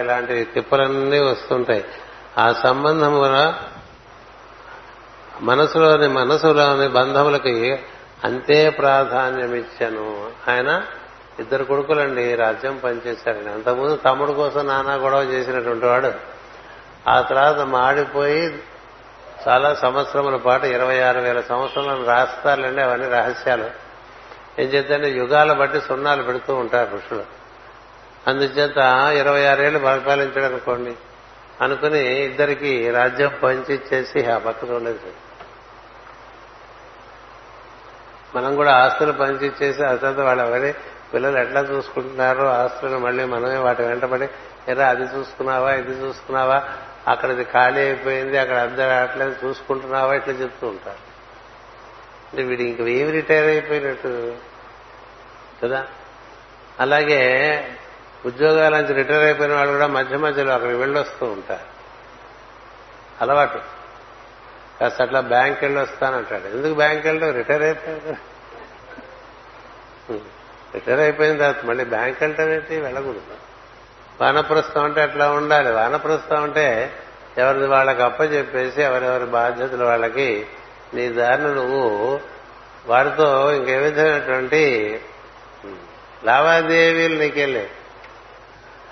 ఇలాంటి తిప్పలన్నీ వస్తుంటాయి. ఆ సంబంధం వల్ల మనసులోని మనసులోని బంధములకి అంతే ప్రాధాన్యమిచ్చాను. ఆయన ఇద్దరు కొడుకులండి రాజ్యం పనిచేశారండి అంతకుముందు తమ్ముడు కోసం నానా గొడవ చేసినటువంటి వాడు. ఆ తర్వాత మాడిపోయి చాలా సంవత్సరముల పాటు ఇరవై ఆరు వేల సంవత్సరాలను రాస్తారులేండి అవన్నీ రహస్యాలు. ఏం చేద్దంటే యుగాల బట్టి సున్నాలు పెడుతూ ఉంటారు ఋషులు. అందుచేత ఇరవై ఆరేళ్ళు పరిపాలించడం అనుకోండి. అనుకుని ఇద్దరికి రాజ్యం పంచి చేసి ఆ పక్కన ఉండేది. మనం కూడా ఆస్తులు పంచిచ్చేసి ఆ తర్వాత వాళ్ళు ఎవరి పిల్లలు ఎట్లా చూసుకుంటున్నారో ఆస్తులను మళ్ళీ మనమే వాటి వెంటబడి ఎరా అది చూసుకున్నావా ఇది చూసుకున్నావా? అక్కడ ఇది ఖాళీ అయిపోయింది అక్కడ అందరు రావట్లేదు చూసుకుంటున్నావా? ఇట్లా చెప్తూ ఉంటారు. అంటే వీడు ఇంక ఏమి రిటైర్ అయిపోయినట్టు? కదా? అలాగే ఉద్యోగాల నుంచి రిటైర్ అయిపోయిన వాళ్ళు కూడా మధ్య మధ్యలో అక్కడికి వెళ్ళొస్తూ ఉంటారు. అలవాటు. కాస్త అట్లా బ్యాంక్ వెళ్ళి వస్తానంటాడు ఎందుకు బ్యాంక్ వెళ్ళడం? రిటైర్ అయిపోయాడు. రిటైర్ అయిపోయిన తర్వాత మళ్ళీ బ్యాంక్ వెళ్ళటం ఏంటి? వెళ్ళకూడదు. వానప్రస్థం అంటే అట్లా ఉండాలి. వానప్రస్థం అంటే ఎవరిది వాళ్ళకి అప్పచెప్పేసి ఎవరెవరి బాధ్యతలు వాళ్ళకి నీ దారిని నువ్వు వారితో ఇంకే విధమైనటువంటి లావాదేవీలు నీకెళ్ళే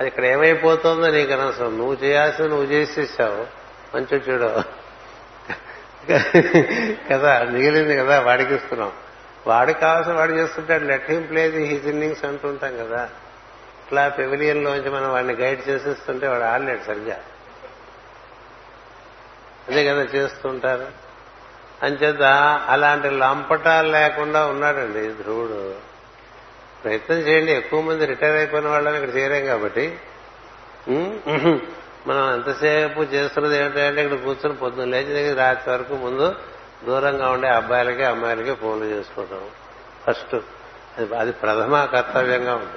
అది ఇక్కడ ఏమైపోతుందో నీకు అనవసరం. నువ్వు చేయాల్సింది నువ్వు చేసేసావు. మంచి చూడు. కదా మిగిలింది కదా వాడికి ఇస్తున్నాం వాడికి కావాల్సిన వాడు చేస్తుంటాడు. Let him play the his innings అంటుంటాం కదా. ఇట్లా పెవిలియన్ లోంచి మనం వాడిని గైడ్ చేసేస్తుంటే వాడు ఆడలేడు సరిగ్గా. అదే కదా చేస్తుంటారు. అంచేత అలాంటి లంపటాలు లేకుండా ఉన్నాడండి ధ్రువుడు. ప్రయత్నం చేయండి. ఎక్కువ మంది రిటైర్ అయిపోయిన వాళ్ళని ఇక్కడ చేరాం కాబట్టి. మనం ఎంతసేపు చేస్తున్నది ఏమిటంటే ఇక్కడ కూర్చొని పొద్దున్న లేచి దగ్గర రాత్రి వరకు ముందు దూరంగా ఉండే అబ్బాయిలకి అమ్మాయిలకి ఫోన్లు చేసుకోవటం. ఫస్ట్ అది అది ప్రథమ కర్తవ్యంగా ఉంటుంది.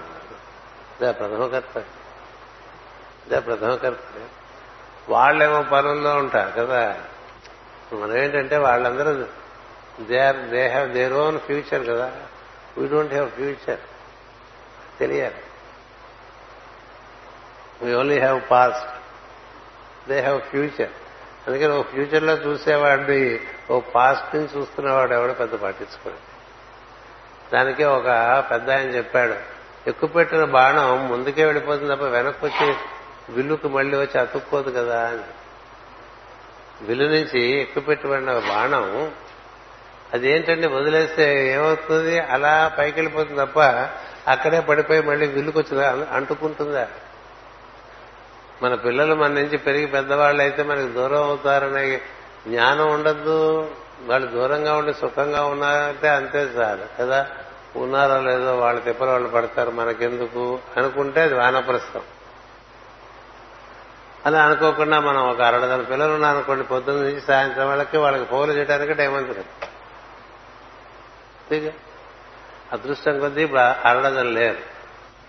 ఇదే ప్రథమ కర్తవ్యం. ఇదే ప్రథమ కర్తవ్యం. వాళ్ళేమో పనుల్లో ఉంటారు కదా. మనం ఏంటంటే వాళ్ళందరూ they are they have their own future కదా. We don't have future. తెలియాలి. We only have past. They have future. అందుకని ఓ ఫ్యూచర్లో చూసేవాడిని ఓ పాస్ట్ నుంచి చూస్తున్నవాడు ఎవడో పెద్ద పట్టించుకోడు దానికి ఒక పెద్ద ఆయన చెప్పాడు ఎక్కువ పెట్టిన బాణం ముందుకే వెళ్ళిపోతుంది తప్ప వెనక్కి వచ్చి విల్లుకు మళ్ళీ వచ్చి అతుక్కోదు కదా అని. విల్లు నుంచి ఎక్కువ పెట్టిన బాణం అదేంటండి వదిలేస్తే ఏమవుతుంది? అలా పైకి వెళ్ళిపోతుంది తప్ప అక్కడే పడిపోయి మళ్ళీ విల్లుకొచ్చి అంటుకుంటుందా? మన పిల్లలు మన నుంచి పెరిగి పెద్దవాళ్ళు అయితే మనకి దూరం అవుతారనే జ్ఞానం ఉండద్దు. వాళ్ళు దూరంగా ఉండి సుఖంగా ఉన్నారంటే అంతే సార్. కదా? ఉన్నారో లేదో వాళ్ళ తిప్పలు వాళ్ళు పడతారు మనకెందుకు? అనుకుంటే అది వానప్రస్థం. అలా అనుకోకుండా మనం ఒక అరడదల పిల్లలు ఉన్నారనుకోండి పొద్దున్న నుంచి సాయంత్రం వాళ్ళకి వాళ్ళకి ఫోన్లు చేయడానికి టైం అంతే అదృష్టం కొద్దీ ఇప్పుడు అరడదలు లేరు.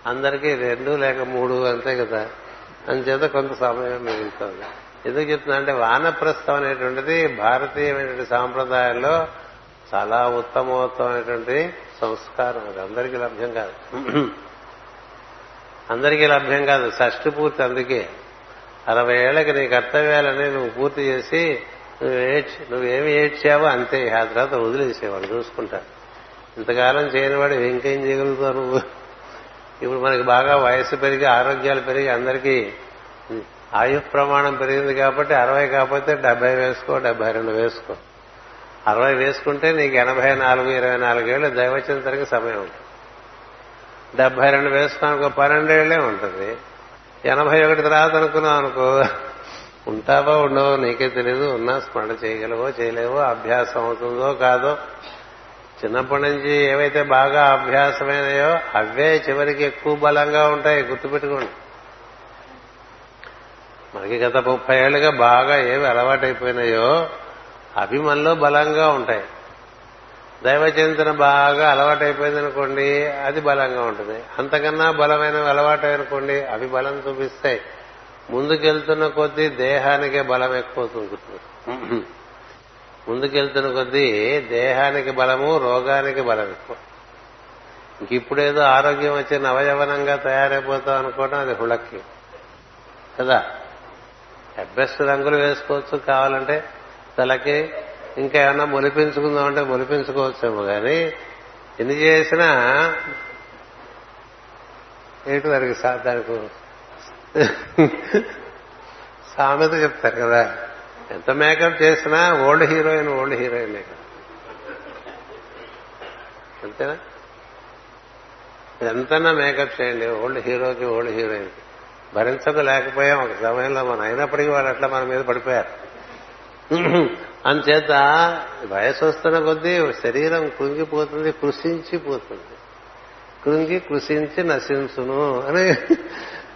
అందరికీ రెండు లేక మూడు అంతే కదా? అందుచేత కొంత సమయం మిగులుతుంది. ఎందుకు చెప్తున్నా అంటే వానప్రస్థం అనేటువంటిది భారతీయమైనటువంటి సాంప్రదాయాల్లో చాలా ఉత్తమోత్తమైనటువంటి సంస్కారం అది. అందరికీ లభ్యం కాదు. అందరికీ లభ్యం కాదు. షష్టి పూర్తి అందుకే. అరవై ఏళ్ళకి నీ కర్తవ్యాలని నువ్వు పూర్తి చేసి నువ్వు ఏడ్చి నువ్వేమి ఏడ్చావో అంతే. ఆ తర్వాత వదిలేసేవాడు చూసుకుంటా ఇంతకాలం చేయనివాడు ఇంకేం చేయగలుగుతావు నువ్వు. ఇప్పుడు మనకి బాగా వయసు పెరిగి ఆరోగ్యాలు పెరిగి అందరికీ ఆయు ప్రమాణం పెరిగింది కాబట్టి అరవై కాకపోతే డెబ్బై వేసుకో డెబ్బై రెండు వేసుకో. అరవై వేసుకుంటే నీకు ఎనభై నాలుగు ఇరవై నాలుగేళ్ళు దైవచింతనకి సమయం ఉంటుంది. డెబ్బై రెండు వేసుకున్నానుకో పన్నెండేళ్ళే ఉంటుంది. ఎనభై ఒకటి తర్వాత అనుకున్నావు అనుకో ఉంటావో ఉండవో నీకే తెలియదు ఉన్నా స్మరణ చేయగలవో చేయలేవో అభ్యాసం అవుతుందో కాదో చిన్నప్పటి నుంచి ఏవైతే బాగా అభ్యాసమైనాయో అవే చివరికి ఎక్కువ బలంగా ఉంటాయి గుర్తుపెట్టుకోండి. మనకి గత ముప్పై ఏళ్ళుగా బాగా ఏవి అలవాటైపోయినాయో అవి మనలో బలంగా ఉంటాయి. దైవచింతన బాగా అలవాటైపోయింది అనుకోండి అది బలంగా ఉంటుంది. అంతకన్నా బలమైనవి అలవాటైననుకోండి అవి బలం చూపిస్తాయి. ముందుకెళ్తున్న కొద్దీ దేహానికే బలం ఎక్కువ అవుతుంది ముందుకెళ్తున్న కొద్దీ దేహానికి బలము రోగానికి బలం ఎక్కువ. ఇంక ఇప్పుడేదో ఆరోగ్యం వచ్చి నవయవనంగా తయారైపోతాం అనుకోవడం అది హుళక్కి కదా? బెస్ట్ రంగులు వేసుకోవచ్చు కావాలంటే తలకి ఇంకా ఏమన్నా మొలిపించుకుందాం అంటే మొలిపించుకోవచ్చేమో కానీ ఎన్ని చేసినా ఏంటి దానికి దానికి సామెత చెప్తారు కదా? ఎంత మేకప్ చేసినా ఓల్డ్ హీరోయిన్ ఓల్డ్ హీరోయిన్ కదా అంతేనా? ఎంతన్నా మేకప్ చేయండి. ఓల్డ్ హీరోకి ఓల్డ్ హీరోయిన్కి భరించలేకపోయాం ఒక సమయంలో మనం అయినప్పటికీ వాళ్ళు అట్లా మన మీద పడిపోయారు. అంచేత వయసు వస్తున్న కొద్దీ శరీరం కృంగిపోతుంది కృషించిపోతుంది కృంగి కృషించి నశించును అని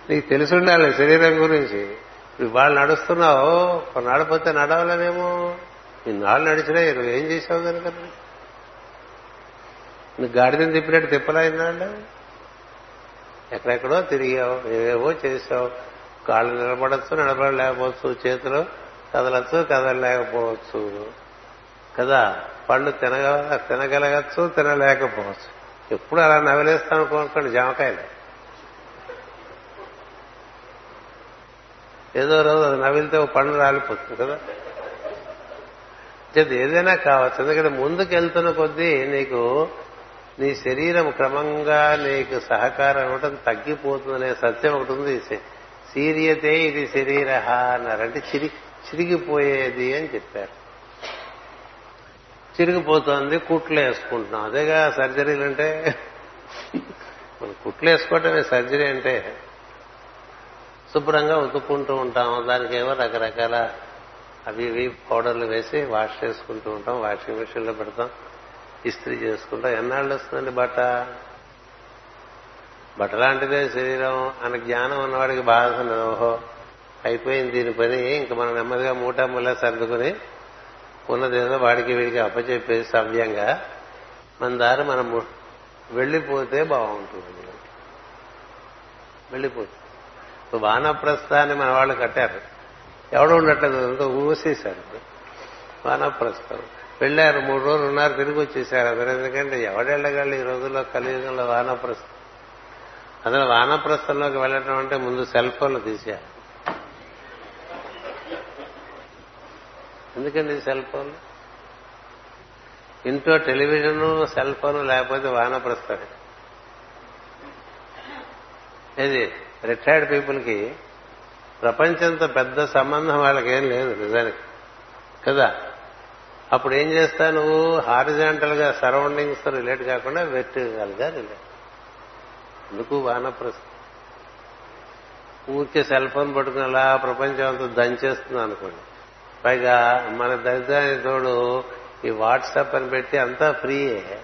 నీకు తెలిసి ఉండాలి శరీరం గురించి. ఇవాళ నడుస్తున్నావు కొన్నాళ్ళు పోతే నడవలేదేమో. ఇన్నాళ్ళు నడిచినా నువ్వు ఏం చేసావు కనుక? నువ్వు గాడిదని తిప్పినట్టు తిప్పలా ఇన్నాళ్ళు ఎక్కడెక్కడో తిరిగావు ఏవేవో చేసావు. కాళ్ళు నిలబడచ్చు నిలబడలేకపోవచ్చు చేతులు కదలచ్చు కదలలేకపోవచ్చు. కదా? పళ్ళు తినగ తినగలగచ్చు తినలేకపోవచ్చు. ఎప్పుడు అలా నవలేస్తాం అనుకోండి జామకాయలు. ఏదో రోజు అది నవిలితే ఓ పండు రాలిపోతుంది కదా. చేతి ఏదైనా కావచ్చు. ఎందుకంటే ముందుకు వెళ్తున్న కొద్దీ నీకు నీ శరీరం క్రమంగా నీకు సహకారం ఇవ్వటం తగ్గిపోతుందనే సత్యం ఒకటి ఉంది. సీరియతే ఇది శరీర అన్నారంటే చిరి చిరిగిపోయేది అని చెప్పారు. చిరిగిపోతుంది కుట్లు వేసుకుంటున్నాం. అదేగా సర్జరీలు అంటే కుట్లు వేసుకోవటమే సర్జరీ అంటే. శుభ్రంగా ఉతుక్కుంటూ ఉంటాం. దానికి ఏవో రకరకాల అవి ఇవి పౌడర్లు వేసి వాష్ చేసుకుంటూ ఉంటాం. వాషింగ్ మిషన్లో పెడతాం. ఇస్త్రీ చేసుకుంటాం. ఎన్నాళ్ళు వస్తుందండి బట్ట? బట్ట లాంటిదే శరీరం అనే జ్ఞానం ఉన్నవాడికి బాధ ఓహో అయిపోయింది దీని పని. ఇంకా మనం నెమ్మదిగా మూటా ముల్లా సర్దుకుని ఉన్నదేదో వాడికి వీడికి అప్పచెప్పేసి సవ్యంగా మన దారి మనం వెళ్ళిపోతే బాగుంటుంది. వెళ్ళిపోతుంది ఇప్పుడు వానప్రస్థాన్ని మన వాళ్ళు కట్టారు. ఎవడు ఉండట్లేదు అంతా ఊసేశారు. వానప్రస్థం వెళ్ళారు మూడు రోజులు ఉన్నారు తిరిగి వచ్చేసారు. అదే ఎందుకంటే ఎవడెళ్ళగలరు ఈ రోజుల్లో? కలియుగంలో వానప్రస్థం. అందులో వానప్రస్థంలోకి వెళ్ళటం అంటే ముందు సెల్ ఫోన్లు తీసేయాలి. ఎందుకండి సెల్ ఫోన్ ఇంట్లో టెలివిజన్ సెల్ ఫోన్ లేకపోతే వానప్రస్థమే ఇది రిటైర్డ్ పీపుల్కి ప్రపంచంతో పెద్ద సంబంధం వాళ్ళకేం లేదు నిజానికి. కదా? అప్పుడు ఏం చేస్తా నువ్వు? హారిజాంటల్గా సరౌండింగ్స్తో రిలేట్ కాకుండా వెర్టికల్గా రిలేట్. ఎందుకు వానప్రస్థం? ఊరికే సెల్ ఫోన్ పట్టుకుని అలా ప్రపంచం అంతా దంచేస్తుంది అనుకోండి. పైగా మన దరిద్రానికి తోడు ఈ వాట్సాప్ అని పెట్టి అంతా ఫ్రీయే.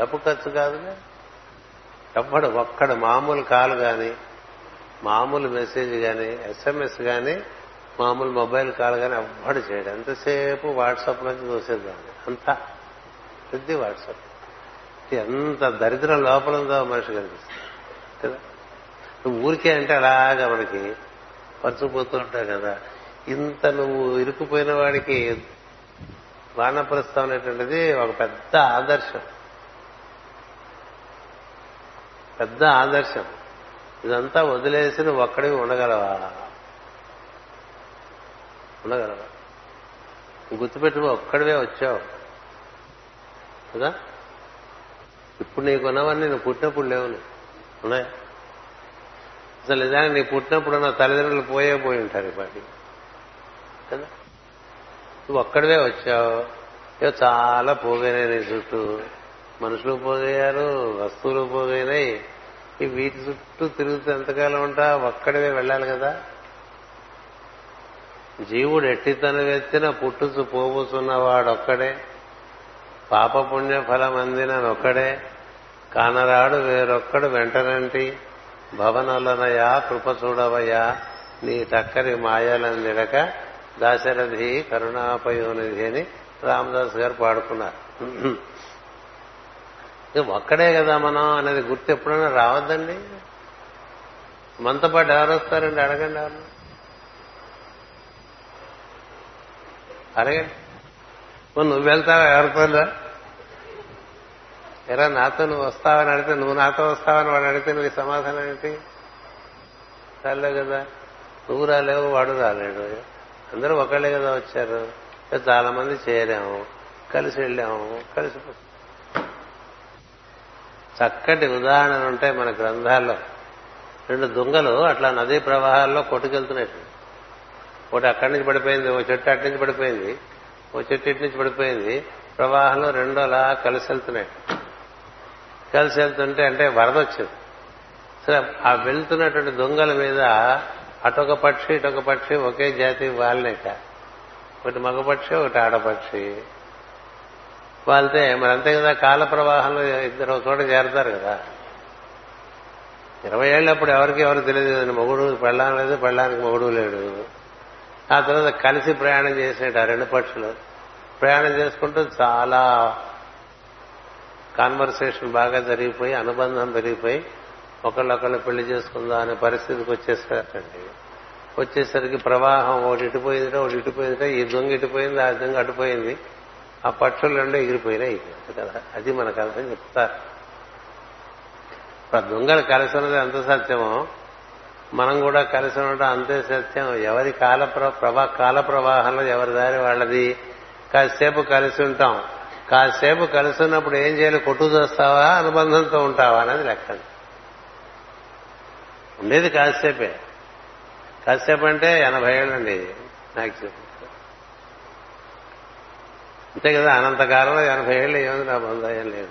డబ్బు ఖర్చు కాదుగా ఎవ్వడు ఒక్కడు మామూలు కాలు కానీ మామూలు మెసేజ్ కానీ ఎస్ఎంఎస్ కానీ మామూలు మొబైల్ కాల్ కానీ ఎవ్వడు చేయడు. ఎంతసేపు వాట్సాప్ నుంచి చూసేద్దాం. అంతా ప్రతి వాట్సాప్. ఎంత దరిద్రం లోపల ఉందో మనిషి కనిపిస్తుంది కదా? నువ్వు ఊరికే అంటే అలాగా మనకి పరుచుకుపోతూ ఉంటావు కదా. ఇంత నువ్వు ఇరుక్కుపోయిన వాడికి వానప్రస్థం అనేటువంటిది ఒక పెద్ద ఆదర్శం. పెద్ద ఆదర్శం. ఇదంతా వదిలేసి నువ్వు ఒక్కడివి ఉండగలవా? ఉండగలవా? గుర్తుపెట్టుకో ఒక్కడివే వచ్చావు. కదా? ఇప్పుడు నీకున్నవన్నీ నువ్వు పుట్టినప్పుడు లేవు నువ్వు. ఉన్నాయా. అసలు నిజానికి నీ పుట్టినప్పుడు నా తల్లిదండ్రులు పోయే పోయి ఉంటారు ఇప్పటి కదా? నువ్వు ఒక్కడివే వచ్చావు. ఇక చాలా పోగైనాయి నీ చుట్టూ. మనుషులు పోగయ్యారు వస్తువులు పోగైనాయి. ఈ వీటి చుట్టూ తిరుగుతూ ఎంతకాలం ఉంటా? ఒక్కడివే వెళ్ళాలి కదా. జీవుడు ఎట్టి తన వెత్తిన పుట్టుచు పోబోతున్నవాడొక్కడే పాప పుణ్య ఫలం అందినొక్కడే కానరాడు వేరొక్కడు వెంటనంటి. భవనలనయా కృప చూడవయ్యా నీ టక్కరి మాయాలందిడక దాశరథి కరుణాపయోనిధి అని రామదాస్ గారు పాడుకున్నారు. ఒక్కడే కదా మనం అనేది గుర్తు ఎప్పుడైనా రావద్దండి? మనతో పాటు ఎవరు వస్తారండి అడగండి. ఎవరు అడగండి నువ్వు వెళ్తావా? ఎవరితో ఎరా నాతో నువ్వు వస్తావని అడిగితే నువ్వు నాతో వస్తావని వాడు అడిగితే నువ్వు సమాధానం ఏంటి? రాలే కదా. నువ్వు రాలేవు వాడు రాలేడు. అందరూ ఒకళ్ళే కదా వచ్చారు. చాలా మంది చేరాము కలిసి వెళ్ళాము కలిసి చక్కటి ఉదాహరణలు ఉంటాయి మన గ్రంథాల్లో. రెండు దొంగలు అట్లా నదీ ప్రవాహాల్లో కొట్టుకెళ్తున్నాయి. ఒకటి అక్కడి నుంచి పడిపోయింది ఓ చెట్టు అటు నుంచి పడిపోయింది ఓ చెట్టు ఇటు నుంచి పడిపోయింది ప్రవాహంలో రెండు అలా కలిసి వెళ్తున్నాయి. కలిసి వెళ్తుంటే అంటే వరద వచ్చింది. సరే ఆ వెళ్తున్నటువంటి దొంగల మీద అటొక పక్షి ఇటొక పక్షి ఒకే జాతి వాళ్ళనేట ఒకటి మగపక్షి ఒకటి ఆడపక్షి. వాళ్తే మరి అంతే కదా కాల ప్రవాహంలో ఇద్దరు చోట చేరతారు కదా. ఇరవై ఏళ్ళప్పుడు ఎవరికి ఎవరు తెలియదు కదండి మొగుడు పెళ్ళాం లేదు పెళ్ళానికి మొగుడు లేడు. ఆ తర్వాత కలిసి ప్రయాణం చేసినట్టు ఆ రెండు పక్షులు. ప్రయాణం చేసుకుంటూ చాలా కాన్వర్సేషన్ బాగా జరిగిపోయి అనుబంధం పెరిగిపోయి ఒకళ్ళొకళ్ళు పెళ్ళి చేసుకుందాం అనే పరిస్థితికి వచ్చేసారండి వచ్చేసరికి ప్రవాహం ఒకటి ఇటుపోయిందిట ఒకటి ఇటుపోయిందిట ఈ దొంగ ఇటుపోయింది ఆ దొంగ అటుపోయింది. ఆ పక్షులు రెండో ఎగిరిపోయినాయి. కదా అది మన అర్థం చెప్తారు ఇప్పుడు దొంగలు కలిసి ఉన్నది ఎంత సత్యమో మనం కూడా కలిసి ఉండటం అంతే సత్యం. ఎవరి కాల ప్రభా కాల ప్రవాహంలో ఎవరి దారి వాళ్ళది? కాసేపు కలిసి ఉంటాం. కాసేపు కలిసి ఉన్నప్పుడు ఏం చేయాలి? కొట్టు చేస్తావా? అనుబంధంతో ఉంటావా? అనేది లెక్క. ఉండేది కాసేపే. కాసేపు అంటే ఎనభై ఏళ్ళండి నాకు అంతే కదా అనంతకాలంలో ఎనభై ఏళ్ళు ఏముంది నా బంధం ఏం లేదు.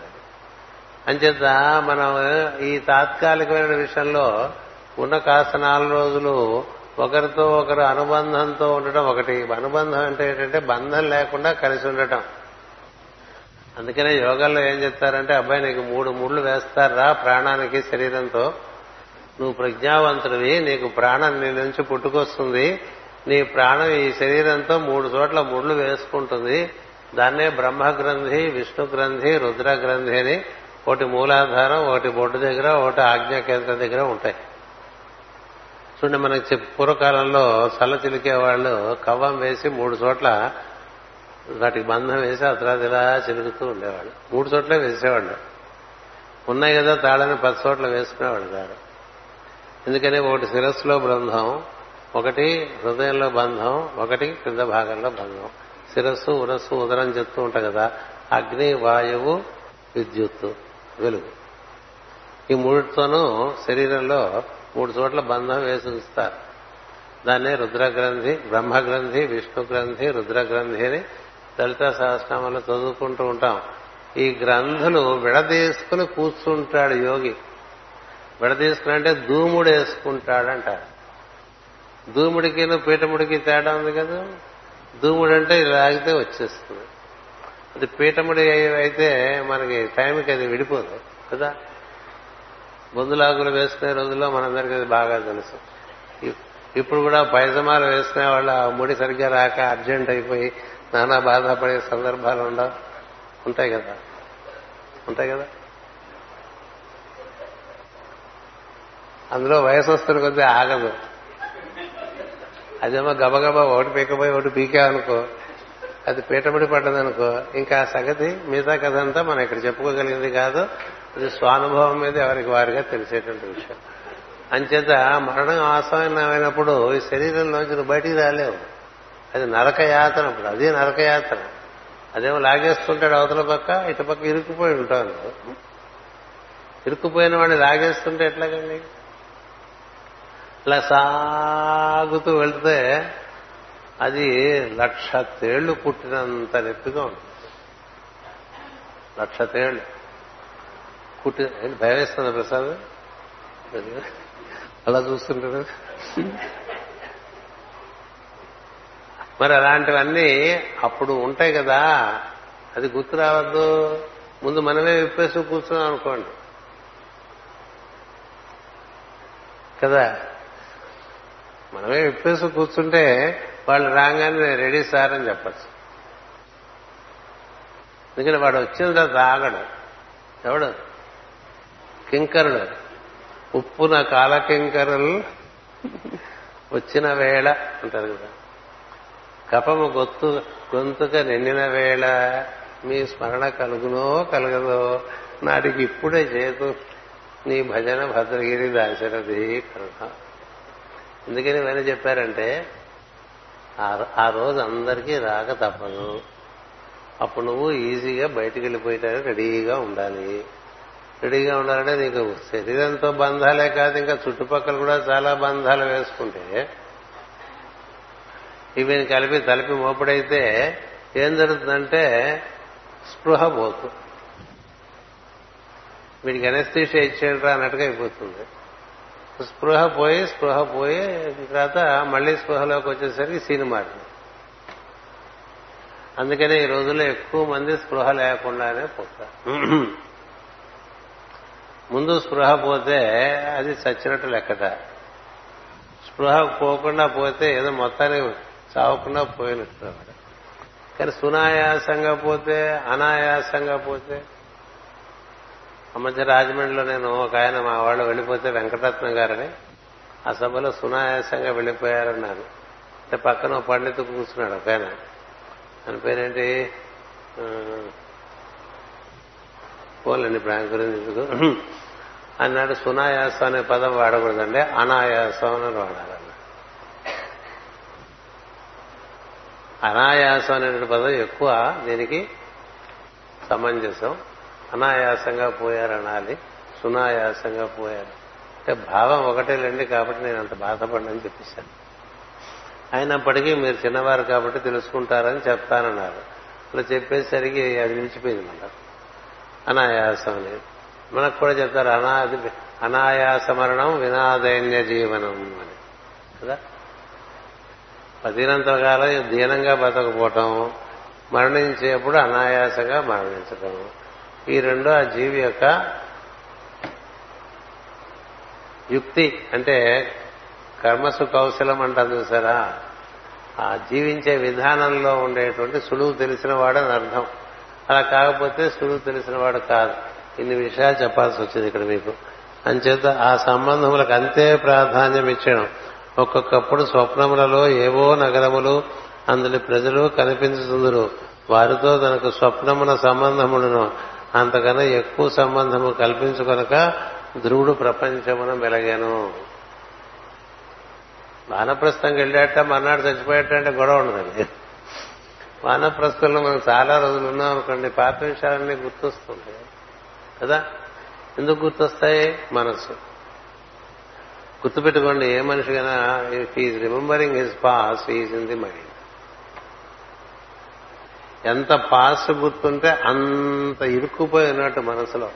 అంచేత మనం ఈ తాత్కాలికమైన విషయంలో ఉన్న కాస్త నాలుగు రోజులు ఒకరితో ఒకరు అనుబంధంతో ఉండటం ఒకటి. అనుబంధం అంటే ఏంటంటే బంధం లేకుండా కలిసి ఉండటం. అందుకనే యోగాల్లో ఏం చెప్తారంటే అబ్బాయి నీకు మూడు ముళ్ళు వేస్తారా ప్రాణానికి శరీరంతో? నువ్వు ప్రజ్ఞావంతుడివి నీకు ప్రాణం నీ నుంచి పుట్టుకొస్తుంది. నీ ప్రాణం ఈ శరీరంతో మూడు చోట్ల ముళ్ళు వేసుకుంటుంది. దాన్నే బ్రహ్మగ్రంథి విష్ణు గ్రంథి రుద్ర గ్రంథి అని ఒకటి మూలాధారం ఒకటి బొడ్డు దగ్గర ఒకటి ఆజ్ఞా కేంద్రం దగ్గర ఉంటాయి. చూడండి మనకి పూర్వకాలంలో చల్ల చిలికే వాళ్ళు కవ్వం వేసి మూడు చోట్ల వాటికి బంధం వేసి ఆ తర్వాత ఇలా చిలుకుతూ ఉండేవాళ్ళు. మూడు చోట్లే వేసేవాళ్ళు. ఉన్నాయి కదా తాళని పది చోట్ల వేసుకునేవాళ్ళు కాదు ఎందుకని ఒకటి శిరస్సులో బృందం ఒకటి హృదయంలో బంధం ఒకటి క్రింద భాగంలో బంధం. శిరస్సు ఉరస్సు ఉదరం చెప్తూ ఉంటాం కదా అగ్ని వాయువు విద్యుత్తు వెలుగు. ఈ మూడితోనూ శరీరంలో మూడు చోట్ల బంధం వేసి ఉంచుతారు. దాన్నే రుద్రగ్రంథి బ్రహ్మగ్రంథి విష్ణు గ్రంథి రుద్రగ్రంథి అని దళిత సహస్రామంలో చదువుకుంటూ ఉంటాం. ఈ గ్రంథులు విడదీసుకుని కూర్చుంటాడు యోగి. విడదీసుకుని అంటే దూముడు వేసుకుంటాడంటారు దూముడికి పీఠముడికి తేడా ఉంది కదా? దూముడు అంటే ఇలా ఆగితే వచ్చేస్తుంది. అది పీఠముడి అయితే మనకి టైంకి అది విడిపోదు కదా? బొందులాగులు వేసుకునే రోజుల్లో మనందరికీ అది బాగా తెలుసు. ఇప్పుడు కూడా పైజమాలు వేసుకునే వాళ్ళ ముడి సరిగ్గా రాక అర్జెంట్ అయిపోయి నానా బాధపడే సందర్భాలు ఉండవు ఉంటాయి కదా? ఉంటాయి కదా? అందులో వయసు వస్తున్న కొద్దీ ఆగదు. అదేమో గబగబా ఒకటి పీకపోయి ఒకటి పీకావనుకో అది పీటముడి పడ్డదనుకో ఇంకా సంగతి మిగతా కథ అంతా మనం ఇక్కడ చెప్పుకోగలిగింది కాదు. అది స్వానుభవం మీద ఎవరికి వారిగా తెలిసేటువంటి విషయం. అంచేత మరణం ఆసమైనప్పుడు ఈ శరీరంలోంచి నువ్వు బయటికి రాలేవు. అది నరక యాతన అప్పుడు అదే నరక అదేమో లాగేస్తుంటాడు అవతల పక్క ఇటు పక్క ఇరుక్కుపోయి ఉంటాను ఇరుక్కుపోయిన వాడిని లాగేస్తుంటే ఎట్లాగండి? ఇలా సాగుతూ వెళ్తే అది లక్ష తేళ్ళు పుట్టినంత నెత్తుగా ఉంటుంది. లక్ష తేళ్ళు కుట్టి భయం వేస్తుంది ప్రసాద్? అలా చూస్తుంటారు. మరి అలాంటివన్నీ అప్పుడు ఉంటాయి కదా. అది గుర్తు రావద్దు. ముందు మనమే విప్పేసి కూర్చున్నాం అనుకోండి. కదా? మనమే విప్పేసి కూర్చుంటే వాళ్ళు రాగానే రెడీ సార్ అని చెప్పచ్చు. ఎందుకంటే వాడు వచ్చిన తర్వాత ఆగడు ఎవడు? కింకరుడు. ఉప్పున కాలకింకరులు వచ్చిన వేళ అంటారు కదా. కపము గొత్తు గొంతుక నిండిన వేళ మీ స్మరణ కలుగునో కలగదో నాటికి ఇప్పుడే చేతు నీ భజన భద్రగిరి దాశరథి కరుణ. ఎందుకని ఇవన్నీ చెప్పారంటే ఆ రోజు అందరికీ రాక తప్పదు. అప్పుడు నువ్వు ఈజీగా బయటికి వెళ్ళిపోయేటానికి రెడీగా ఉండాలి. రెడీగా ఉండాలంటే నీకు శరీరంతో బంధాలే కాదు ఇంకా చుట్టుపక్కల కూడా చాలా బంధాలు వేసుకుంటే ఇవి కలిపి తలిపి మోపడైతే ఏం జరుగుతుందంటే స్పృహ పోతు వీడికి ఎనస్థీషియా ఇచ్చేయరా అన్నట్టుగా అయిపోతుంది. స్పృహ పోయి స్పృహ పోయి తర్వాత మళ్ళీ స్పృహలోకి వచ్చేసరికి సినిమా అందుకనే ఈ రోజుల్లో ఎక్కువ మంది స్పృహ లేకుండానే పోతారు. ముందు స్పృహ పోతే అది చచ్చినట్టు లెక్కట. స్పృహ పోకుండా పోతే ఏదో మొత్తానికి చావకుండా పోయినట్టు కానీ సునాయాసంగా పోతే అనాయాసంగా పోతే మధ్య రాజమండ్రిలో నేను ఒక ఆయన మా వాళ్ళు వెళ్ళిపోతే వెంకటరత్నం గారని ఆ సభలో సునాయాసంగా వెళ్ళిపోయారన్నారు. అంటే పక్కన పండితు కూర్చున్నాడు ఒక ఆయన. అని పేరేంటి? పోలండి ఇప్పుడు ఆయన గురించి ఎందుకు? అన్నాడు సునాయాసం అనే పదం వాడకూడదండి అనాయాసం అని వాడాలన్న అనాయాసం అనే పదం ఎక్కువ దీనికి సమంజసం. అనాయాసంగా పోయారనాలి సునాయాసంగా పోయారు. అంటే భావం ఒకటేలేండి కాబట్టి నేను అంత బాధపడనని చెప్పేశాను. అయినప్పటికీ మీరు చిన్నవారు కాబట్టి తెలుసుకుంటారని చెప్తానన్నారు. అలా చెప్పేసరికి అది నిలిచిపోయింది మన అనాయాసం అనేది మనకు కూడా చెప్తారు అనాది అనాయాస మరణం వినాదైన్య జీవనం అని. కదా? పదినంత కాలం దీనంగా బతకపోవటం మరణించేప్పుడు అనాయాసంగా మరణించటం. ఈ రెండు ఆ జీవి యొక్క యుక్తి అంటే కర్మసు కౌశలం అంటారు చూసారా? ఆ జీవించే విధానంలో ఉండేటువంటి సులువు తెలిసిన వాడని అర్థం. అలా కాకపోతే సులువు తెలిసిన వాడు కాదు. ఇన్ని విషయాలు చెప్పాల్సి వచ్చింది ఇక్కడ మీకు. అంచేత ఆ సంబంధములకు అంతే ప్రాధాన్యం ఇచ్చడం ఒక్కొక్కప్పుడు స్వప్నములలో ఏవో నగరములు అందులో ప్రజలు కనిపించుతుందరు. వారితో తనకు స్వప్నమున సంబంధములను అంతకన్నా ఎక్కువ సంబంధము కల్పించుకొనక ధ్రువుడు ప్రపంచమున మెలగాను. వానప్రస్థంకి వెళ్ళాట మర్నాడు చచ్చిపోయాటంటే గొడవ ఉండదండి. వానప్రస్థంలో మనం చాలా రోజులు ఉన్నాం అనుకోండి పాత విషయాలన్నీ గుర్తొస్తుంటాయి. కదా? ఎందుకు గుర్తొస్తాయి? మనసు. గుర్తుపెట్టుకోండి ఏ మనిషికైనా if is remembering his past is in the mind ఎంత పాస్ట్ గుర్తుంటే అంత ఇరుక్కుపోయినట్టు మనసులో.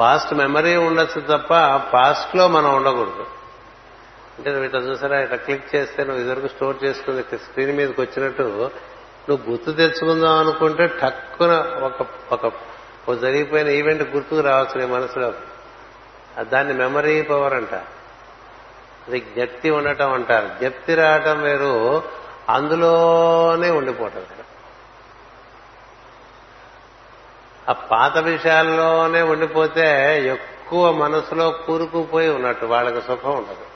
పాస్ట్ మెమరీ ఉండొచ్చు తప్ప పాస్ట్లో మనం ఉండకూడదు. అంటే నువ్వు ఇట్లా చూసారా ఇట్లా క్లిక్ చేస్తే నువ్వు ఇదివరకు స్టోర్ చేసుకుని స్క్రీన్ మీదకి వచ్చినట్టు నువ్వు గుర్తు తెచ్చుకుందాం అనుకుంటే టక్కున ఒక ఒక జరిగిపోయిన ఈవెంట్ గుర్తుకు రావచ్చు నీ మనసులో దాన్ని మెమరీ పవర్ అంట. ఇది జ్ఞప్తి ఉండటం అంటారు. జ్ఞప్తి రావటం వేరు అందులోనే ఉండిపోవటం ఆ పాత విషయాల్లోనే ఉండిపోతే ఎక్కువ మనసులో కూరుకుపోయి ఉన్నట్టు వాళ్ళకి సుఖం ఉండదు.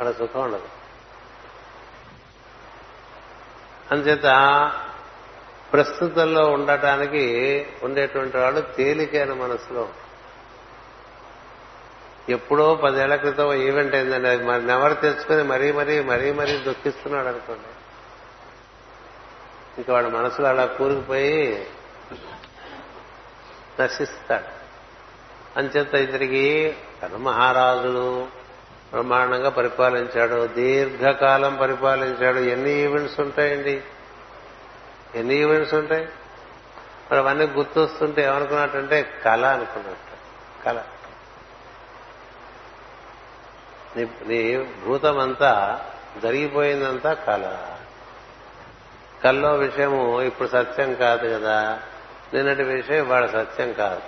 వాళ్ళ సుఖం ఉండదు. అంచేత ప్రస్తుతంలో ఉండటానికి ఉండేటువంటి వాళ్ళు తేలికైన మనసులో ఎప్పుడో పదేళ్ళ క్రితం ఈవెంట్ అయిందండి. అది మరి నెవరు తెచ్చుకొని మరీ మరీ మరీ మరీ దుఃఖిస్తున్నాడు అనుకోండి. ఇంకా వాడి మనసులో అలా కూరుకుపోయి నశిస్తాడు. అంచేత ఇతనికి మహారాజులు బ్రహ్మాండంగా పరిపాలించాడు. దీర్ఘకాలం పరిపాలించాడు. ఎన్ని ఈవెంట్స్ ఉంటాయండి? ఎన్ని ఈవెంట్స్ ఉంటాయి? మరి అవన్నీ గుర్తొస్తుంటే ఏమనుకున్నట్టంటే కళ అనుకున్నట్టు కళ. నీ నీ భూతం అంతా జరిగిపోయిందంతా కళ. కల్లో విషయము ఇప్పుడు సత్యం కాదు కదా. నిన్నటి విషయం వాళ్ళ సత్యం కాదు.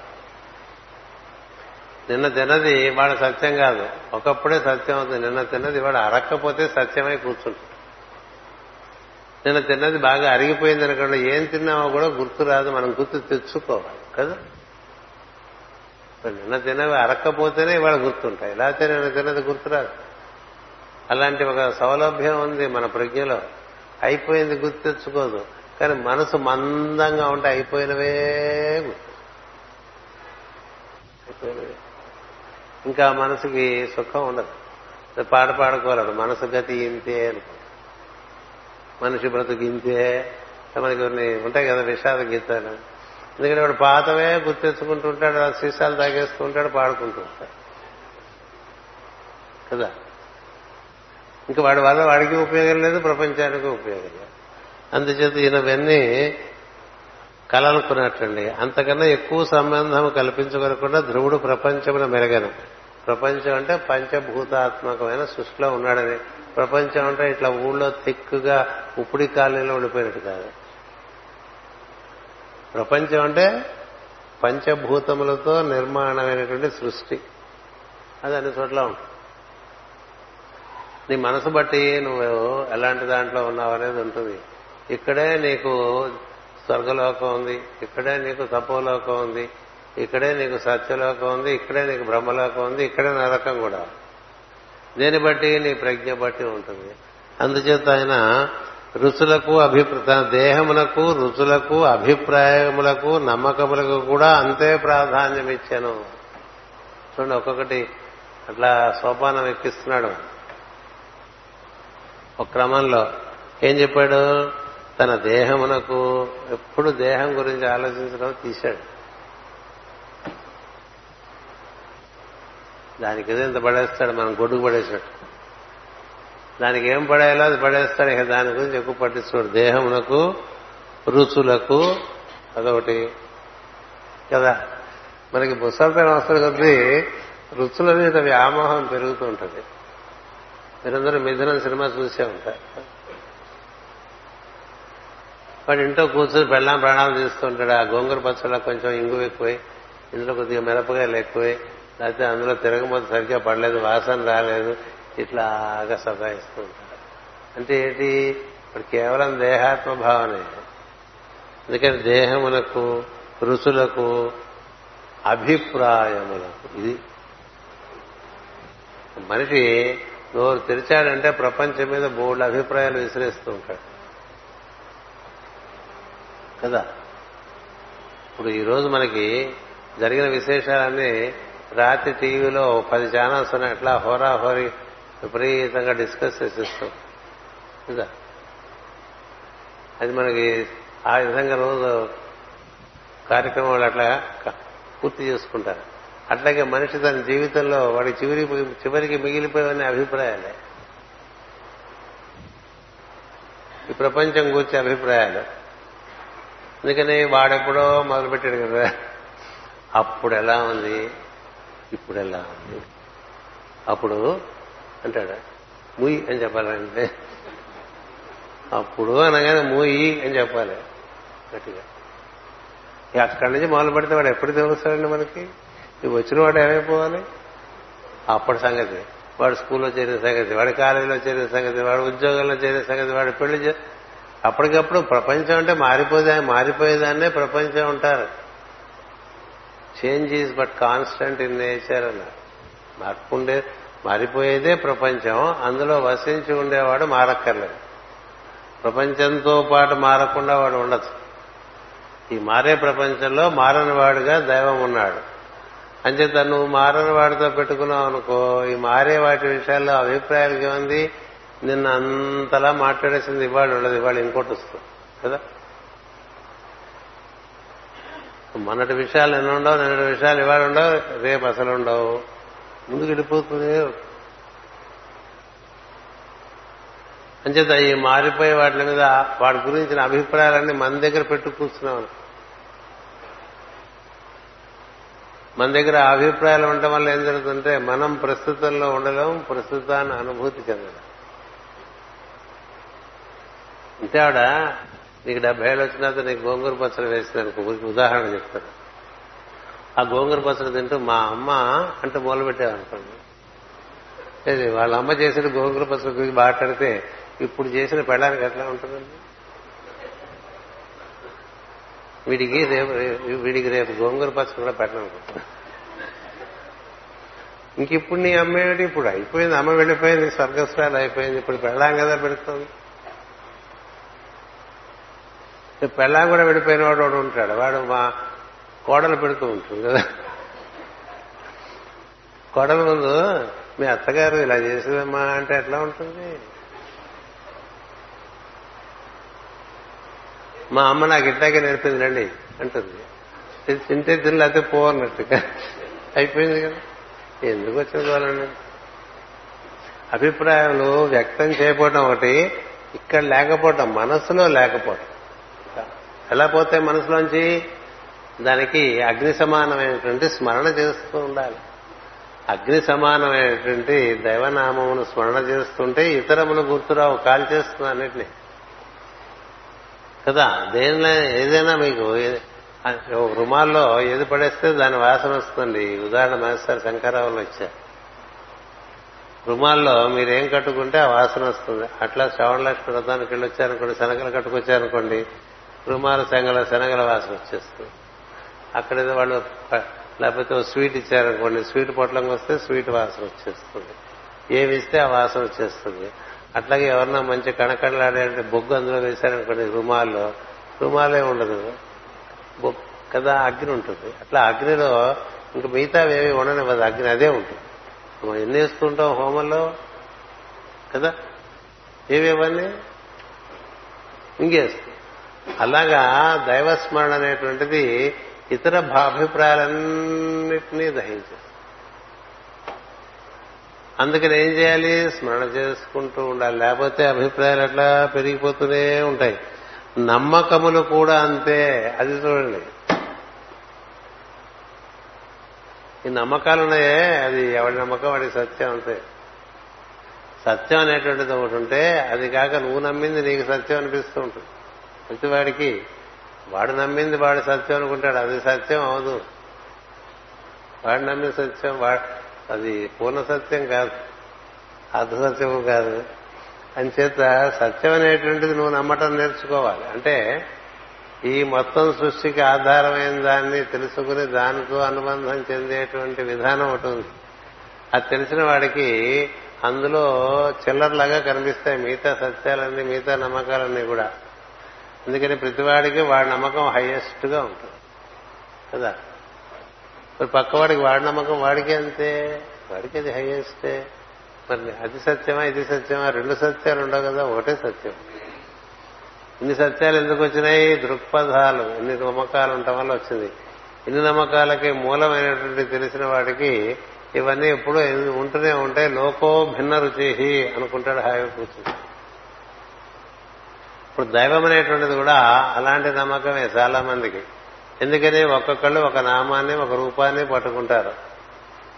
నిన్న తిన్నది వాళ్ళ సత్యం కాదు. ఒకప్పుడే సత్యం అవుతుంది. నిన్న తిన్నది వాడు అరక్కపోతే సత్యమై కూర్చుంటాడు నిన్న తిన్నది బాగా అరిగిపోయింది అనుకోండి ఏం తిన్నామో కూడా గుర్తు రాదు. మనం గుర్తు తెచ్చుకోవాలి. కదా? నిన్న తినవి అరక్కపోతేనే ఇవాళ గుర్తుంటాయి. లేకపోతే నిన్న తిన్నది గుర్తురాదు. అలాంటి ఒక సౌలభ్యం ఉంది మన ప్రజ్ఞలో. అయిపోయింది గుర్తు తెచ్చుకోదు. కానీ మనసు మందంగా ఉంటే అయిపోయినవే గుర్తు. అయిపోయినవే. ఇంకా మనసుకి సుఖం ఉండదు. పాట పాడుకోలేదు మనసు గతి ఇంతే అనుకో మనిషి బ్రతుకు ఇంతే. మనకి ఉంటాయి కదా విషాద గీతాలు. ఎందుకంటే వాడు పాతవే గుర్తెచ్చుకుంటుంటాడు ఆ సీసాలు తాగేస్తూ ఉంటాడు పాడుకుంటూ ఉంటాడు కదా? ఇంకా వాడి వల్ల వాడికి ఉపయోగం లేదు ప్రపంచానికి ఉపయోగం లేదు. అందుచేత ఈయనవన్నీ కలనుకున్నట్టండి అంతకన్నా ఎక్కువ సంబంధం కల్పించగలకుండా ధ్రువుడు ప్రపంచమున మెరగను. ప్రపంచం అంటే పంచభూతాత్మకమైన సృష్టిలో ఉన్నాడని. ప్రపంచం అంటే ఇట్లా ఊళ్ళో తిక్కుగా ఉప్పుడి కాలనీలో ఉండిపోయినట్టు కాదు. ప్రపంచం అంటే పంచభూతములతో నిర్మాణమైనటువంటి సృష్టి. అది అన్ని చోట్ల ఉంటుంది. నీ మనసు బట్టి నువ్వు ఎలాంటి దాంట్లో ఉన్నావు అనేది ఉంటుంది. ఇక్కడే నీకు స్వర్గలోకం ఉంది ఇక్కడే నీకు తపోలోకం ఉంది ఇక్కడే నీకు సత్యలోకం ఉంది ఇక్కడే నీకు బ్రహ్మలోకం ఉంది ఇక్కడే నరకం కూడా. దేని బట్టి నీ ప్రజ్ఞ బట్టి ఉంటుంది. అందుచేత ఆయన రుచులకు అభిప్రాయ దేహములకు రుచులకు అభిప్రాయములకు నమ్మకములకు కూడా అంతే ప్రాధాన్యం ఇచ్చాను చూడండి ఒక్కొక్కటి అట్లా సోపానం ఎక్కిస్తున్నాడు. ఒక క్రమంలో ఏం చెప్పాడు? తన దేహమునకు ఎప్పుడు దేహం గురించి ఆలోచించడం తీశాడు. దానికి ఏదో ఇంత పడేస్తాడు మనం గొడుగు పడేసినట్టు. దానికి ఏం పడేయాలో అది పడేస్తాడు ఇక దాని గురించి ఎక్కువ పట్టించుకోడు. దేహమునకు రుచులకు అదొకటి. కదా? మనకి ముసలితనం వస్తుంది కొద్దీ రుచుల మీద వ్యామోహం పెరుగుతూ ఉంటుంది. మీరందరూ మిథునం సినిమా చూసే ఉంటారు. వాడు ఇంట్లో కూర్చొని బెల్లం ప్రాణాలు తీస్తుంటాడు ఆ గోంగూర పచ్చళ్ళ కొంచెం ఇంగు ఎక్కువై ఇందులో కొద్దిగా మిరపకాయలు ఎక్కువై లేకపోతే అందులో తిరగబోతే సరిగ్గా పడలేదు వాసన రాలేదు ఇట్లాగా సతాయిస్తూ ఉంటాడు అంటే ఏంటి ఇప్పుడు కేవలం దేహాత్మ భావనే ఎందుకంటే దేహములకు రుచులకు అభిప్రాయములకు ఇది. మనిషి నోరు తెరిచాడంటే ప్రపంచం మీద బోర్డు అభిప్రాయాలు విసిరేస్తూ ఉంటాడు. కదా? ఇప్పుడు ఈరోజు మనకి జరిగిన విశేషాలన్నీ రాత్రి టీవీలో పది ఛానల్స్ ఉన్నాయి. అట్లా హోరా హోరీ విపరీతంగా డిస్కస్ చేసేస్తాం. కదా అది మనకి ఆ విధంగా రోజు కార్యక్రమాలు అట్లా పూర్తి చేసుకుంటారు. అట్లాగే మనిషి తన జీవితంలో వాడి చివరి చివరికి మిగిలిపోయిన అభిప్రాయాలే. ఈ ప్రపంచం గురించి అభిప్రాయాలు. అందుకని వాడెప్పుడో మొదలుపెట్టాడు కదా. అప్పుడు ఎలా ఉంది? ఇప్పుడు ఎలా ఉంది? అప్పుడు అంటాడు? ముయ్ అని చెప్పాలంటే అప్పుడు అనగానే మూయి అని చెప్పాలి. గట్టిగా. అక్కడి నుంచి మొదలు పెడితే వాడు ఎప్పుడు తెలుస్తాడండి మనకి? ఇవి వచ్చిన వాడు ఏమైపోవాలి? అప్పటి సంగతి. వాడు స్కూల్లో చేరిన సంగతి వాడి కాలేజీలో చేరిన సంగతి వాడు ఉద్యోగంలో చేరిన సంగతి వాడు పెళ్ళి అప్పటికప్పుడు ప్రపంచం అంటే మారిపోదా మారిపోయేదాన్నే ప్రపంచం ఉంటారు change is but constant in nature అన్నారు. మార్పు ఉండే మారిపోయేదే ప్రపంచం. అందులో వసించి ఉండేవాడు మారక్కర్లేదు. ప్రపంచంతో పాటు మారకుండా వాడు ఉండదు. ఈ మారే ప్రపంచంలో మారని వాడుగా దైవం ఉన్నాడు. అంచేత నువ్వు మారని వాడితో పెట్టుకున్నావు అనుకో ఈ మారే వాటి విషయాల్లో అభిప్రాయాలకి ఏముంది? నిన్న అంతలా మాట్లాడేసింది ఇవాళ ఉండదు ఇవాళ ఇంకోటి వస్తుంది కదా? మొన్నటి విషయాలు నిన్న ఉండవు నిన్నటి విషయాలు ఇవాళ ఉండవు రేపు అసలు ఉండవు. ముందుకు వెళ్ళిపోతుంది అంచేత ఈ మారిపోయే వాటి మీద వాటి గురించిన అభిప్రాయాలన్నీ మన దగ్గర పెట్టు కూర్చున్నాం. మన దగ్గర అభిప్రాయాలు ఉండటం వల్ల ఏం జరుగుతుంటే మనం ప్రస్తుతంలో ఉండలేం ప్రస్తుతాన్ని అనుభూతి చెందడం అంటే ఆవిడ నీకు డెబ్బై ఏళ్ళు వచ్చినాక నీకు గోంగూర పచ్చడి వేసిందనుకో ఉదాహరణ చెప్తాను. ఆ గోంగూర పచ్చడి తింటూ మా అమ్మ అంటే మొదలు పెట్టామనుకోండి వాళ్ళ అమ్మ చేసిన గోంగూర పచ్చడి గురించి మాట్లాడితే ఇప్పుడు చేసిన పెళ్ళానికి ఎట్లా ఉంటుందండి? వీడికి రేపు వీడికి రేపు గోంగూర పచ్చడి కూడా పెట్టాలనుకుంటున్నాను ఇంక ఇప్పుడు నీ అమ్మ ఏమిటి? ఇప్పుడు అయిపోయింది అమ్మ వెళ్ళిపోయింది స్వర్గస్థాయిలు అయిపోయింది ఇప్పుడు పెళ్ళాం కదా పెడుతుంది. పెళ్ళాం కూడా వెళ్ళిపోయిన వాడు వాడు ఉంటాడు. వాడు మా కోడలు పెడుతూ ఉంటుంది కదా. కోడల ముందు మీ అత్తగారు ఇలా చేసిందమ్మా అంటే ఎట్లా ఉంటుంది? మా అమ్మ నాకు ఇట్లాగే నేర్పింది రండి అంటుంది. తింటే తిని లేకపోతే పోవన్నట్టుగా అయిపోయింది కదా. ఎందుకు వచ్చింది వాళ్ళండి అభిప్రాయాలు వ్యక్తం చేయకపోవటం ఒకటి ఇక్కడ లేకపోవటం మనసులో లేకపోవటం. ఎలా పోతే మనసులోంచి దానికి అగ్ని సమానమైనటువంటి స్మరణ చేస్తూ ఉండాలి. అగ్ని సమానమైనటువంటి దైవనామమును స్మరణ చేస్తుంటే ఇతరములు గుర్తురావు కాల్ చేస్తుంది అన్నిటినీ. కదా దేనిలో ఏదైనా మీకు రుమాల్లో ఏది పడేస్తే దాని వాసన వస్తుంది. ఉదాహరణ మాస్టర్ శంకరావులు వచ్చారు. రుమాల్లో మీరేం కట్టుకుంటే ఆ వాసన వస్తుంది. అట్లా శ్రవణ లక్ష్మి వ్రతానికి వెళ్ళి వచ్చారనుకోండి శనగలు కట్టుకొచ్చారనుకోండి రుమాల శనగల శనగల వాసన వచ్చేస్తుంది. అక్కడ ఏదో వాళ్ళు లేకపోతే స్వీట్ ఇచ్చారనుకోండి స్వీట్ పొట్లంకి వస్తే స్వీట్ వాసన వచ్చేస్తుంది. ఏమి ఇస్తే ఆ వాసన వచ్చేస్తుంది. అట్లాగే ఎవరన్నా మంచి కణకణలాడే బొగ్గు అందులో వేశారనుకోండి రుమాల్లో రుమాలే ఉండదు. కదా అగ్ని ఉంటుంది. అట్లా అగ్నిలో ఇంక మిగతా ఉండనివ్వదు. అగ్ని అదే ఉంటుంది. మనం ఎన్ని వేస్తుంటాం హోమంలో? కదా? ఏవేవన్నీ? మింగేస్తుంది అలాగా దైవస్మరణ అనేటువంటిది ఇతర భాభిప్రాయాలన్నింటినీ దహించేస్తుంది అందుకని ఏం చేయాలి? స్మరణ చేసుకుంటూ ఉండాలి. లేకపోతే అభిప్రాయాలు అట్లా పెరిగిపోతూనే ఉంటాయి. నమ్మకములు కూడా అంతే. అది చూడండి. ఈ నమ్మకాలు ఉన్నాయే. అది ఎవరి నమ్మకం? వాడి సత్యం అంతే. సత్యం అనేటువంటిది ఒకటి ఉంటే అది కాక నువ్వు నమ్మింది నీకు సత్యం అనిపిస్తూ ఉంటుంది. ప్రతివాడికి వాడు నమ్మింది వాడు సత్యం అనుకుంటాడు. అది సత్యం అవదు. వాడు నమ్మిన సత్యం వాడు అది పూర్ణ సత్యం కాదు. అర్ధసత్యం కాదు. అంచేత సత్యం అనేటువంటిది నువ్వు నమ్మటం నేర్చుకోవాలి. అంటే ఈ మొత్తం సృష్టికి ఆధారమైన దాన్ని తెలుసుకుని దానితో అనుబంధం చెందేటువంటి విధానం ఒకటి ఉంది. అది తెలిసిన వాడికి అందులో చిల్లరలాగా కనిపిస్తాయి మిగతా సత్యాలన్నీ మిగతా నమ్మకాలన్నీ కూడా. అందుకని ప్రతివాడికి వాడి నమ్మకం హైయెస్ట్గా ఉంటుంది. కదా? మరి పక్కవాడికి వాడి నమ్మకం వాడికి అంతే. వాడికి అది హైయెస్టే మరి అది సత్యమా ఇది సత్యమా? రెండు సత్యాలు ఉండవు కదా ఒకటే సత్యం. ఇన్ని సత్యాలు ఎందుకు వచ్చినాయి? దృక్పథాలు. ఇన్ని నమ్మకాలు ఉండటం వల్ల వచ్చింది. ఇన్ని నమ్మకాలకి మూలమైనటువంటి తెలిసిన వాడికి ఇవన్నీ ఎప్పుడూ ఉంటూనే ఉంటాయి. లోకో భిన్న రుచి అనుకుంటాడు హాయిగా కూర్చుంటాడు ఇప్పుడు దైవం అనేటువంటిది కూడా అలాంటి నమ్మకమే చాలా మందికి. ఎందుకని ఒక్కొక్కళ్ళు ఒక నామాన్ని ఒక రూపాన్ని పట్టుకుంటారు.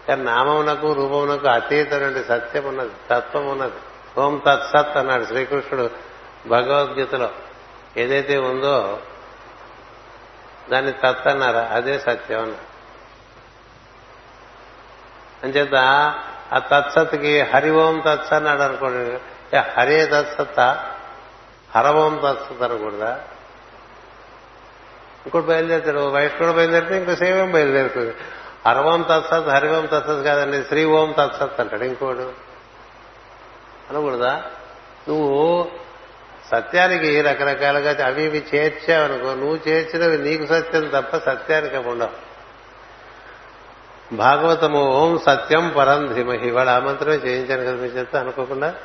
కానీ నామమునకు రూపమునకు అతీతమైన సత్యం ఉన్నది తత్వం ఉన్నది. ఓం తత్సత్ అన్నాడు శ్రీకృష్ణుడు భగవద్గీతలో. ఏదైతే ఉందో దాన్ని తత్ అన్నారు అదే సత్యం అన్నారు. అంచేత ఆ తత్సత్కి హరి ఓం తత్స అన్నాడు అనుకోండి హరే తత్సత్త హరవోం తత్సత్ అనకూడదా ఇంకోటి బయలుదేరుతాడు కూడా బయలుదేరితే ఇంకో సేవం బయలుదేరుతుంది. హరవం తత్సత్ హరివం తత్సత్ కాదండి శ్రీ ఓం తత్సత్ అంటాడు ఇంకోడు. అనకూడదా? నువ్వు సత్యానికి రకరకాలుగా అవి ఇవి చేర్చావనుకో నువ్వు చేర్చినవి నీకు సత్యం తప్ప సత్యానికి ఉండవు. భాగవతము ఓం సత్యం పరం ధీమహి. వాడు ఆ మంత్రమే చేయించాను కదా మీ చెప్తా అనుకోకుండా?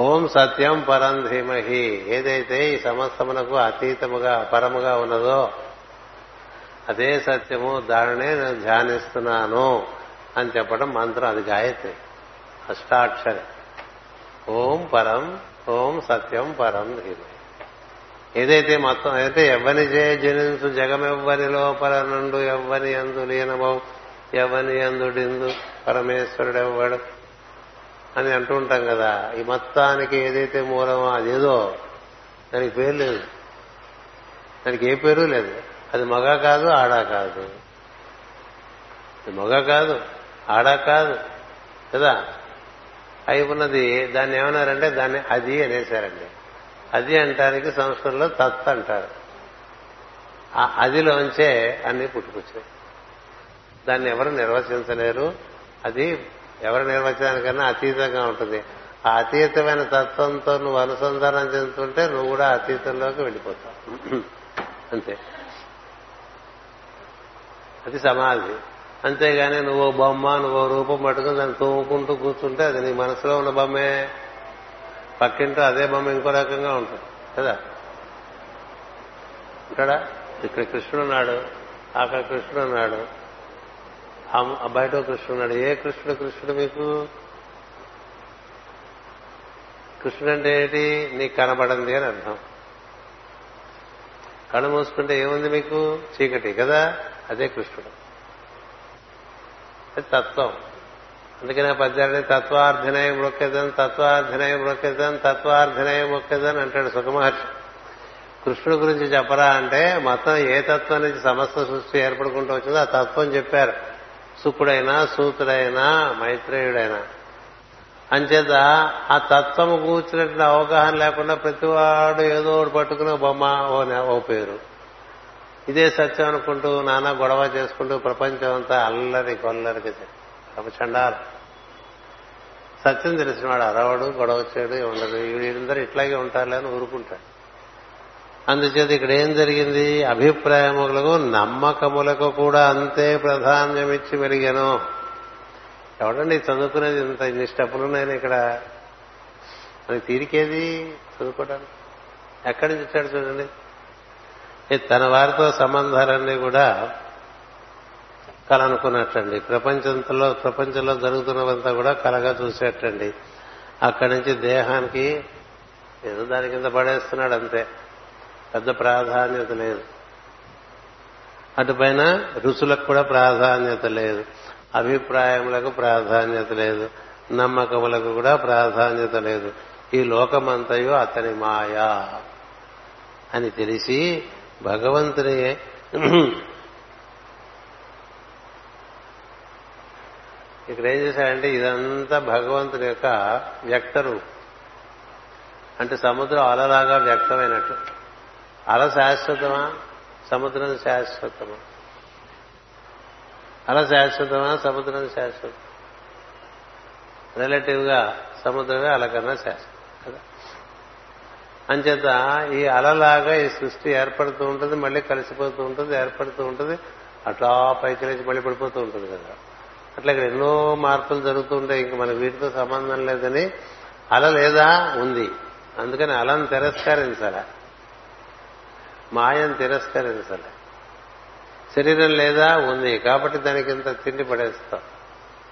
ఓం సత్యం పరం ధీమహి. ఏదైతే ఈ సమస్తమునకు అతీతముగా అపరముగా ఉన్నదో అదే సత్యము దానినే నేను ధ్యానిస్తున్నాను అని చెప్పడం మంత్రం. అది గాయత్రి. అష్టాక్షరి. ఓం పరం ఓం సత్యం పరం ధీమహి. ఏదైతే మొత్తం అయితే ఎవ్వని చే జనించు జగమెవ్వని లోపల నుండు ఎవ్వని ఎందు లీనమవు ఎవని ఎందుడిందు పరమేశ్వరుడెవ్వడు అని అంటూ ఉంటాం కదా. ఈ మొత్తానికి ఏదైతే మూలమో అదేదో దానికి పేరు లేదు. దానికి ఏ పేరు లేదు. అది మగ కాదు ఆడా కాదు. అది మగ కాదు ఆడా కాదు కదా? అయి ఉన్నది దాన్ని ఏమన్నారంటే దాన్ని అది అనేశారండి. అది అంటానికి సంస్కృతంలో తత్ అంటారు. ఆ అదిలోంచే అన్ని పుట్టుకొచ్చాయి. దాన్ని ఎవరు నిర్వచించలేరు. అది ఎవరి నిర్వచనానికన్నా అతీతంగా ఉంటుంది. ఆ అతీతమైన తత్వంతో నువ్వు అనుసంధానం చెందుతుంటే నువ్వు కూడా అతీతంలోకి వెళ్ళిపోతావు. అంతే. అది సమాధి. అంతేగాని నువ్వు బొమ్మ నువ్వు రూపం పట్టుకుని దాన్ని తోముకుంటూ కూర్చుంటే అది నీ మనసులో ఉన్న బొమ్మే. పక్కింటో అదే బొమ్మ ఇంకో రకంగా ఉంటుంది. కదా? ఇక్కడ ఇక్కడ కృష్ణుడు ఉన్నాడు అక్కడ కృష్ణుడు ఉన్నాడు. బయట కృష్ణున్నాడు ఏ కృష్ణుడు? కృష్ణుడు మీకు? కృష్ణుడు అంటే ఏంటి? నీకు కనబడింది అని అర్థం. కళ్ళు మూసుకుంటే ఏముంది మీకు? చీకటి కదా? అదే కృష్ణుడు. అది తత్వం. అందుకనే పద్యాన్ని తత్వార్థనయ మొక్కేదని తత్వార్థనయ మొక్కేదని తత్వార్థనయ మొక్కేదని అంటాడు సుఖమహర్షి కృష్ణుడు గురించి చెప్పరా అంటే మొత్తం ఏ తత్వం నుంచి సమస్త సృష్టి ఏర్పడుకుంటూ వచ్చిందో ఆ తత్వం చెప్పారు. సుకుడైనా సూతుడైనా మైత్రేయుడైనా. అంచేత ఆ తత్వము కూర్చున్నట్టు అవగాహన లేకుండా ప్రతివాడు ఏదో ఒకటి పట్టుకుని బొమ్మ ఓ ఓ పేరు. ఇదే సత్యం అనుకుంటూ నానా గొడవ చేసుకుంటూ ప్రపంచం అంతా అల్లరి కొల్లరికి చండాలు సత్యం తెలిసినవాడు అరవడు గొడవ చేయడు ఉండదు వీళ్ళందరూ ఇట్లాగే ఉంటారులే అని ఊరుకుంటాడు అందుచేత ఇక్కడ ఏం జరిగింది? అభిప్రాయములకు నమ్మకములకు కూడా అంతే ప్రాధాన్యమిచ్చి వెలిగాను. ఎవడండి చదువుకునేది? ఇంత ఇన్ని స్టెప్పులున్నాయని ఇక్కడ. మనకి తీరికేది చదువుకోవడానికి ఎక్కడి నుంచి వచ్చాడు చూడండి. తన వారితో సంబంధాలన్నీ కూడా కలనుకున్నట్టండి. ప్రపంచంలో ప్రపంచంలో జరుగుతున్నవంతా కూడా కలగా చూసేటండి అక్కడి నుంచి దేహానికి ఏదో దాని కింద పడేస్తున్నాడు అంతే. పెద్ద ప్రాధాన్యత లేదు. అటుపైన రుచులకు కూడా ప్రాధాన్యత లేదు. అభిప్రాయములకు ప్రాధాన్యత లేదు. నమ్మకములకు కూడా ప్రాధాన్యత లేదు. ఈ లోకమంతయో అతని మాయా అని తెలిసి భగవంతుని ఇక్కడ ఏం చేశాడంటే ఇదంతా భగవంతుని యొక్క వ్యక్తరు అంటే సముద్రం అలలాగా వ్యక్తమైనట్టు. అల శాశ్వతమా? సముద్రం శాశ్వతమా? అల శాశ్వతమా? సముద్రం శాశ్వతం రిలేటివ్గా సముద్రమే అలకన్నా శాశ్వతం కదా? అంచేత ఈ అలలాగా ఈ సృష్టి ఏర్పడుతూ ఉంటుంది మళ్ళీ కలిసిపోతూ ఉంటుంది ఏర్పడుతూ ఉంటుంది అట్లా పైకి లేచి మళ్ళీ పడిపోతూ ఉంటుంది కదా? అట్లా ఇక్కడ ఎన్నో మార్పులు జరుగుతూ ఉంటాయి ఇంక మనకి వీటితో సంబంధం లేదని అల లేదా ఉంది. అందుకని అలను తిరస్కరించాల. మాయను తిరస్కరించలే. శరీరం లేదా ఉంది కాబట్టి దానికి ఇంత తిండి పడేస్తాం.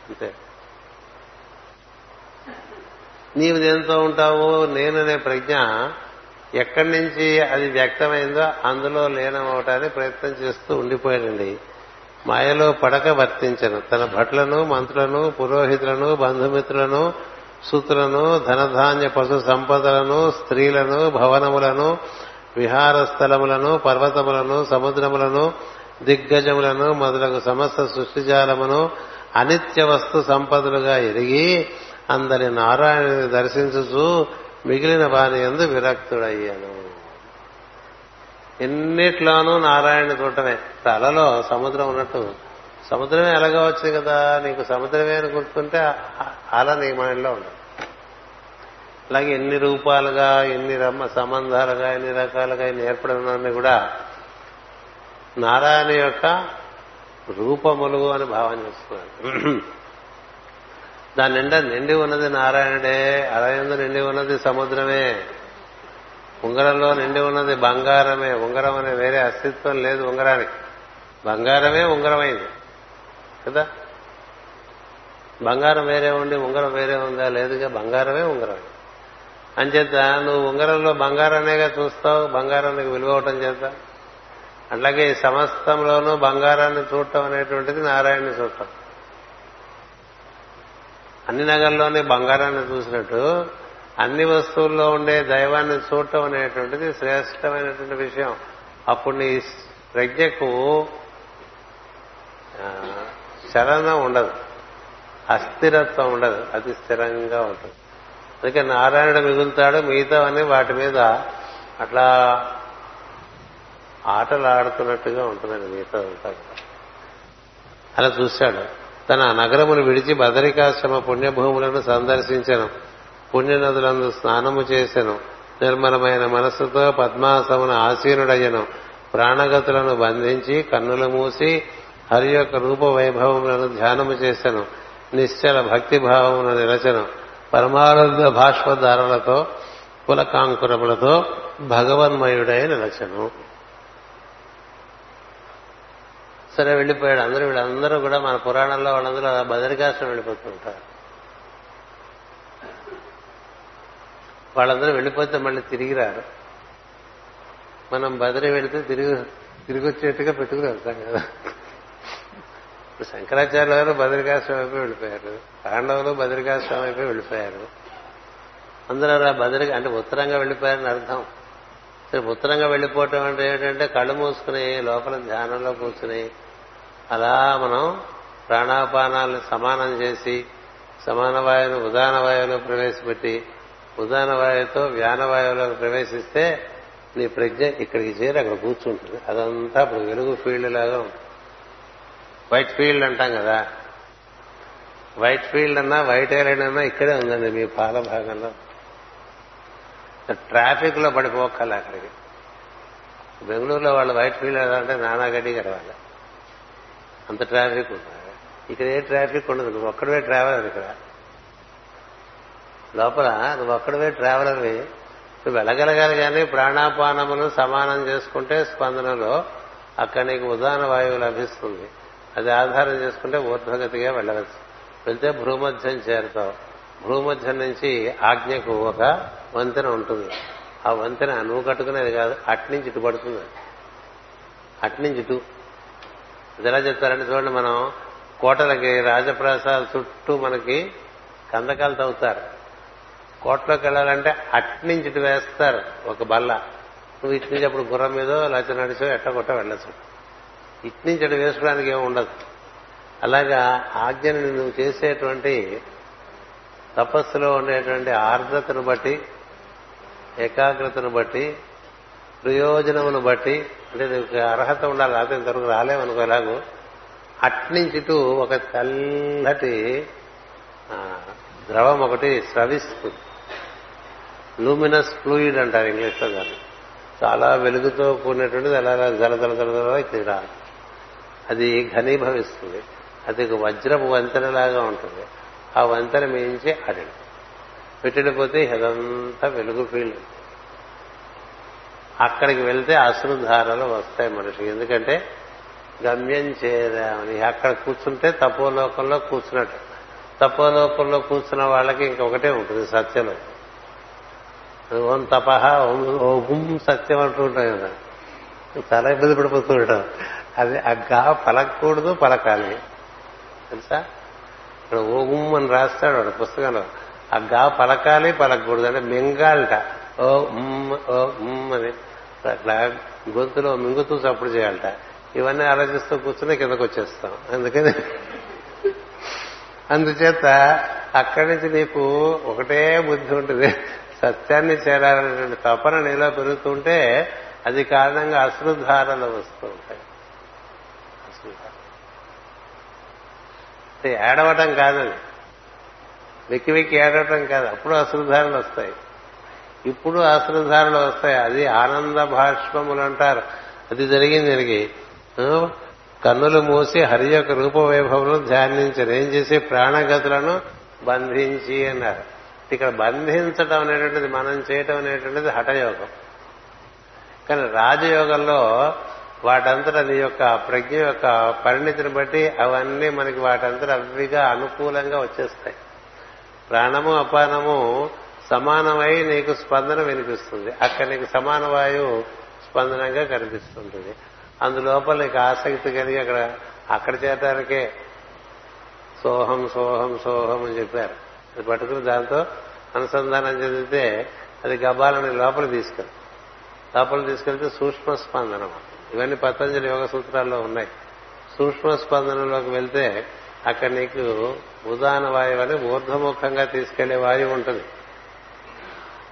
అంతే. నీవు దేంతో ఉంటావు? నేననే ప్రజ్ఞ. ఎక్కడి నుంచి అది వ్యక్తమైందో అందులో లీనమవటానికి ప్రయత్నం చేస్తూ ఉండిపోయాడండి. మాయలో పడక వర్తించను. తన భట్లను మంత్రులను పురోహితులను బంధుమిత్రులను సూత్రులను ధనధాన్య పశు సంపదలను స్త్రీలను భవనములను విహార స్థలములను పర్వతములను సముద్రములను దిగ్గజములను మొదలగు సమస్త సృష్టిజాలమును అనిత్య వస్తు సంపదలుగా ఎరిగి అందరి నారాయణుని దర్శించుచు మిగిలిన వారి ఎందు విరక్తుడయ్యాను. ఎన్నిట్లోనూ నారాయణ చూడటమే. అలలో సముద్రం ఉన్నట్టు. సముద్రమే అలగా వచ్చింది కదా? నీకు సముద్రమే అని గుర్తుంటే అలా నీ మైండ్లో ఉండదు. అలాగే ఎన్ని రూపాలుగా ఎన్ని రమ్మ సంబంధాలుగా ఎన్ని రకాలుగా ఎన్ని ఏర్పడినవన్నీ కూడా నారాయణ యొక్క రూపములు అని భావన చేస్తున్నారు. [CLEARS THROAT] దాని నిండా నిండి ఉన్నది నారాయణుడే అలయందు నిండి ఉన్నది సముద్రమే ఉంగరంలో నిండి ఉన్నది బంగారమే ఉంగరం అనే వేరే అస్తిత్వం లేదు ఉంగరానికి. బంగారమే ఉంగరమైంది కదా? బంగారం వేరే ఉండి ఉంగరం వేరే ఉందా? లేదుగా బంగారమే ఉంగరం అంచేత నువ్వు ఉంగరంలో బంగారాన్నేగా చూస్తావు బంగారానికి విలువవటం చేత. అట్లాగే ఈ సమస్తంలోనూ బంగారాన్ని చూడటం అనేటువంటిది నారాయణని చూడటం అన్ని నగర్లోనే బంగారాన్ని చూసినట్టు అన్ని వస్తువుల్లో ఉండే దైవాన్ని చూడటం అనేటువంటిది శ్రేష్టమైనటువంటి విషయం. అప్పుడు నీ ప్రజ్ఞకు చలనం ఉండదు. అస్థిరత్వం ఉండదు. అది స్థిరంగా ఉంటుంది. అందుకే నారాయణుడు మిగులుతాడు మిగతావన్నీ వాటి మీద అట్లా ఆటలు ఆడుతున్నట్టుగా ఉంటుందండి మిగతా అంతా అలా చూశాడు. తన నగరమును విడిచి బదరికాశ్రమ పుణ్యభూములను సందర్శించను. పుణ్యనదులందు స్నానము చేశాను నిర్మలమైన మనస్సుతో పద్మాసమును ఆసీనుడయ్యను. ప్రాణగతులను బంధించి కన్నులు మూసి హరి యొక్క రూప వైభవములను ధ్యానము చేశాను నిశ్చల భక్తి భావమును నిలచను. పరమానంద భాష్పధారలతో కులకాంకురములతో భగవన్మయుడై నిలచను సరే వెళ్ళిపోయాడు. అందరూ వీళ్ళందరూ కూడా మన పురాణంలో వాళ్ళందరూ అలా బదరికాశ్రం వెళ్ళిపోతుంటారు. వాళ్ళందరూ వెళ్ళిపోతే మళ్ళీ తిరిగి రారు. మనం బదిరి వెళితే తిరిగి తిరిగి వచ్చేట్టుగా పెట్టుకుని వెళ్తాం కదా ఇప్పుడు శంకరాచార్య గారు బదరికాశ్రమం అయిపోయి వెళ్ళిపోయారు. పాండవులు బదరికాశ్రమం అయిపోయి వెళ్ళిపోయారు. అందరూ అలా బదరి అంటే ఉత్తరంగా వెళ్ళిపోయారని అర్థం. సరే ఉత్తరంగా వెళ్ళిపోవటం అంటే ఏంటంటే కళ్ళు మూసుకుని లోపల ధ్యానంలో కూర్చుని అలా మనం ప్రాణాపానాలను సమానం చేసి సమాన వాయువును ఉదాన వాయువులో ప్రవేశపెట్టి ఉదాన వాయువుతో వ్యాన వాయువులో ప్రవేశిస్తే నీ ప్రజ్ఞ ఇక్కడికి చేరి అక్కడ కూర్చుంటుంది. అదంతా ఇప్పుడు వెలుగు ఫీల్డ్ లాగా ఉంటుంది. వైట్ ఫీల్డ్ అంటాం కదా. వైట్ ఫీల్డ్ అన్నా వైట్ ఐలాండ్ అన్నా ఇక్కడే ఉందండి మీ పాల భాగంలో. ట్రాఫిక్లో పడిపోకల అక్కడికి. బెంగళూరులో వాళ్ళు వైట్ ఫీల్డ్ అంటే నానాగడ్డి గడవాలి అంత ట్రాఫిక్ ఉంటుంది. ఇక్కడ ఏ ట్రాఫిక్ ఉండదు. నువ్వు ఒక్కడవే ట్రావెల్ అది ఇక్కడ. లోపల నువ్వు ఒక్కడవే ట్రావెలర్వి నువ్వు వెళ్ళగలగాలి కానీ ప్రాణాపానములు సమానం చేసుకుంటే స్పందనలో అక్కడ నీకు ఉదాహరణ వాయువు లభిస్తుంది. అది ఆధారం చేసుకుంటే ఊర్ధ్వగతిగా వెళ్ళవచ్చు. వెళ్తే భూమధ్యం చేరుతావు భూమధ్యం నుంచి ఆజ్ఞకు ఒక వంతెన ఉంటుంది. ఆ వంతెన నువ్వు కట్టుకునేది కాదు అట్నుంచి ఇటు పడుతుంది. అట్నుంచి ఇటు. అది ఎలా చెప్తారంటే చూడండి మనం కోటలకి రాజప్రాసాల చుట్టూ మనకి కందకాలు తవ్వుతారు. కోటలోకి వెళ్ళాలంటే అట్నుంచి ఇటు వేస్తారు ఒక బల్ల. నువ్వు ఇటు నుంచి అప్పుడు గుర్రం మీదో లేకపోతే నడిచో ఎట్ట కొట్ట వెళ్ళచ్చు. ఇట్నుంచి అటు వేసుకోవడానికి ఏమి ఉండదు అలాగా ఆజ్ఞను నువ్వు చేసేటువంటి తపస్సులో ఉండేటువంటి ఆర్ద్రతను బట్టి ఏకాగ్రతను బట్టి ప్రయోజనమును బట్టి అంటే నీకు అర్హత ఉండాలి లేకపోతే ఇంతవరకు రాలేమనుకో ఎలాగో అట్నుంచి ఒక తెల్లటి ద్రవం ఒకటి స్రవిస్తుంది లూమినస్ ఫ్లూయిడ్ అంటారు ఇంగ్లీష్లో దాన్ని చాలా వెలుగుతో కూడినటువంటిది అలా అలా జల జల జల జల రాదు అది ఘనీభవిస్తుంది. అది ఒక వజ్రపు వంతెనలాగా ఉంటుంది. ఆ వంతెన మించి అడిగి పెట్టిపోతే ఇదంతా వెలుగు ఫీల్డ్. అక్కడికి వెళ్తే అశ్రుధారలు వస్తాయి మనిషికి. ఎందుకంటే గమ్యం చేయదామని అక్కడ కూర్చుంటే తపోలోకంలో కూర్చున్నట్టు. తపోలోకంలో కూర్చున్న వాళ్ళకి ఇంకొకటే ఉంటుంది సత్యలో. ఓం తపహ ఓం సత్యం అంటూ ఉంటాం కదా. చాలా ఇబ్బంది పడిపోతూ ఉంటాం అది అగ్గా పలకూడదు పలకాలి. తెలుసా? ఇక్కడ ఓం అని రాస్తాడు వాడు పుస్తకంలో. అగ్గా పలకాలి పలకూడదు అంటే మింగాలట. ఓ ఉమ్, ఓ ఉమ్ అని. అట్లా గొంతులో మింగుతూ చప్పుడు చేయాలట. ఇవన్నీ ఆలోచిస్తూ కూర్చుని కిందకు వచ్చేస్తాం. అందుకని అందుచేత అక్కడి నుంచి నీకు ఒకటే బుద్ధి ఉంటుంది. సత్యాన్ని చేరాలనేటువంటి తపన నీలో పెరుగుతుంటే అది కారణంగా అశ్రుధారలు వస్తూ ఉంటాయి అశ్రుధార అంటే ఏడవటం కాదండి వెక్కి వెక్కి ఏడవటం కాదు. అప్పుడు అశ్రుధారలు వస్తాయి. ఇప్పుడు అశ్రుధారలు వస్తాయి. అది ఆనంద భాష్పములు అంటారు. అది జరిగింది జరిగి కన్నులు మూసి హరి యొక్క రూప వైభవం ధ్యానించారు. ఏం చేసి? ప్రాణగతులను బంధించి అన్నారు. ఇక్కడ బంధించటం అనేటువంటిది మనం చేయటం అనేటువంటిది హఠయోగం. కానీ రాజయోగంలో వాటంతట నీ యొక్క ప్రజ్ఞ యొక్క పరిణితిని బట్టి అవన్నీ మనకి వాటంతట అవిగా అనుకూలంగా వచ్చేస్తాయి. ప్రాణము అపానము సమానమై నీకు స్పందన వినిపిస్తుంది. అక్కడ నీకు సమాన వాయువు స్పందనంగా కనిపిస్తుంటుంది. అందులోపల నీకు ఆసక్తి కలిగి అక్కడ అక్కడ చేరటానికే సోహం సోహం సోహం అని చెప్పారు. అది పట్టుకుని దాంతో అనుసంధానం చెందితే అది గబాలని లోపల తీసుకెళ్తాం లోపల తీసుకెళ్తే సూక్ష్మ స్పందనం ఇవన్నీ పతంజలి యోగ సూత్రాల్లో ఉన్నాయి. సూక్ష్మ స్పందనలోకి వెళ్తే అక్కడ నీకు ఉదాహరణ వాయువు అని ఊర్ధముఖంగా తీసుకెళ్ళే వాయువు ఉంటుంది.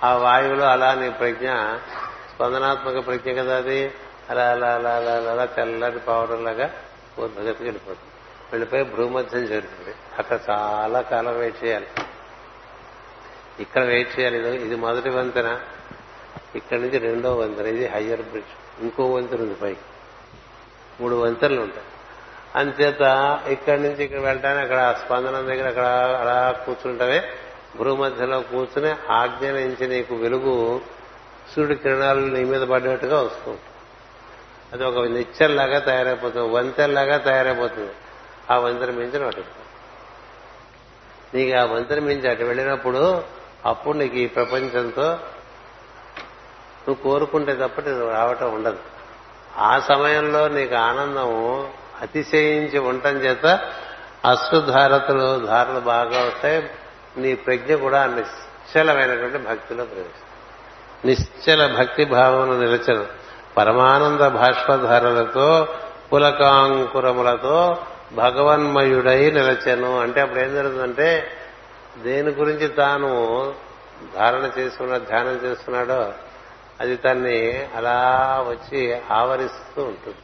ఆ వాయువులో అలా నీ ప్రజ్ఞ స్పందనాత్మక ప్రజ్ఞ కదా అది? అలా అలా అలా అలా అలా అలా తెల్లటి పౌడర్లాగా వెళ్ళిపోతుంది. వెళ్ళిపోయి భూమధ్యం చేరుతుంది. అక్కడ చాలా కాలం వెయిట్ చేయాలి. ఇక్కడ వెయిట్ చేయాలి. ఇది- ఇది మొదటి వంతెన. ఇక్కడి నుంచి రెండో వంతెన. ఇది హయ్యర్ బ్రిడ్జ్ ఇంకో వంతెన ఉంది పైకి. మూడు వంతెనలు ఉంటాయి. అంచేత ఇక్కడి నుంచి ఇక్కడ వెళ్ళటానికి అక్కడ స్పందన స్పందనం దగ్గర అక్కడ అలా కూర్చుంటావే భూమధ్యలో కూర్చుని ఆజ్ఞ నుంచి నీకు వెలుగు సూర్యుడి కిరణాలు నీ మీద పడ్డట్టుగా వస్తూ అది ఒక నిచ్చెల్లాగా తయారైపోతుంది వంతెనలాగా తయారైపోతుంది. ఆ వంతెన మించిన అటు నీకు ఆ వంతెన మించి అటు వెళ్ళినప్పుడు అప్పుడు నీకు ఈ ప్రపంచంతో నువ్వు కోరుకుంటే తప్ప రావటం ఉండదు. ఆ సమయంలో నీకు ఆనందం అతిశయించి ఉండటం చేత అశ్రుధారతలు ధారలు బాగా వస్తాయి. నీ ప్రజ్ఞ కూడా నిశ్చలమైనటువంటి భక్తిలో ప్రవేశిస్తుంది. నిశ్చల భక్తి భావన నిలచను పరమానంద భాష్పధారలతో పులకాంకురములతో భగవన్మయుడై నిలచెను. అంటే అప్పుడు ఏం జరుగుతుందంటే దేని గురించి తాను ధారణ చేసుకున్న ధ్యానం చేస్తున్నాడో అది తన్ని అలా వచ్చి ఆవరిస్తూ ఉంటుంది.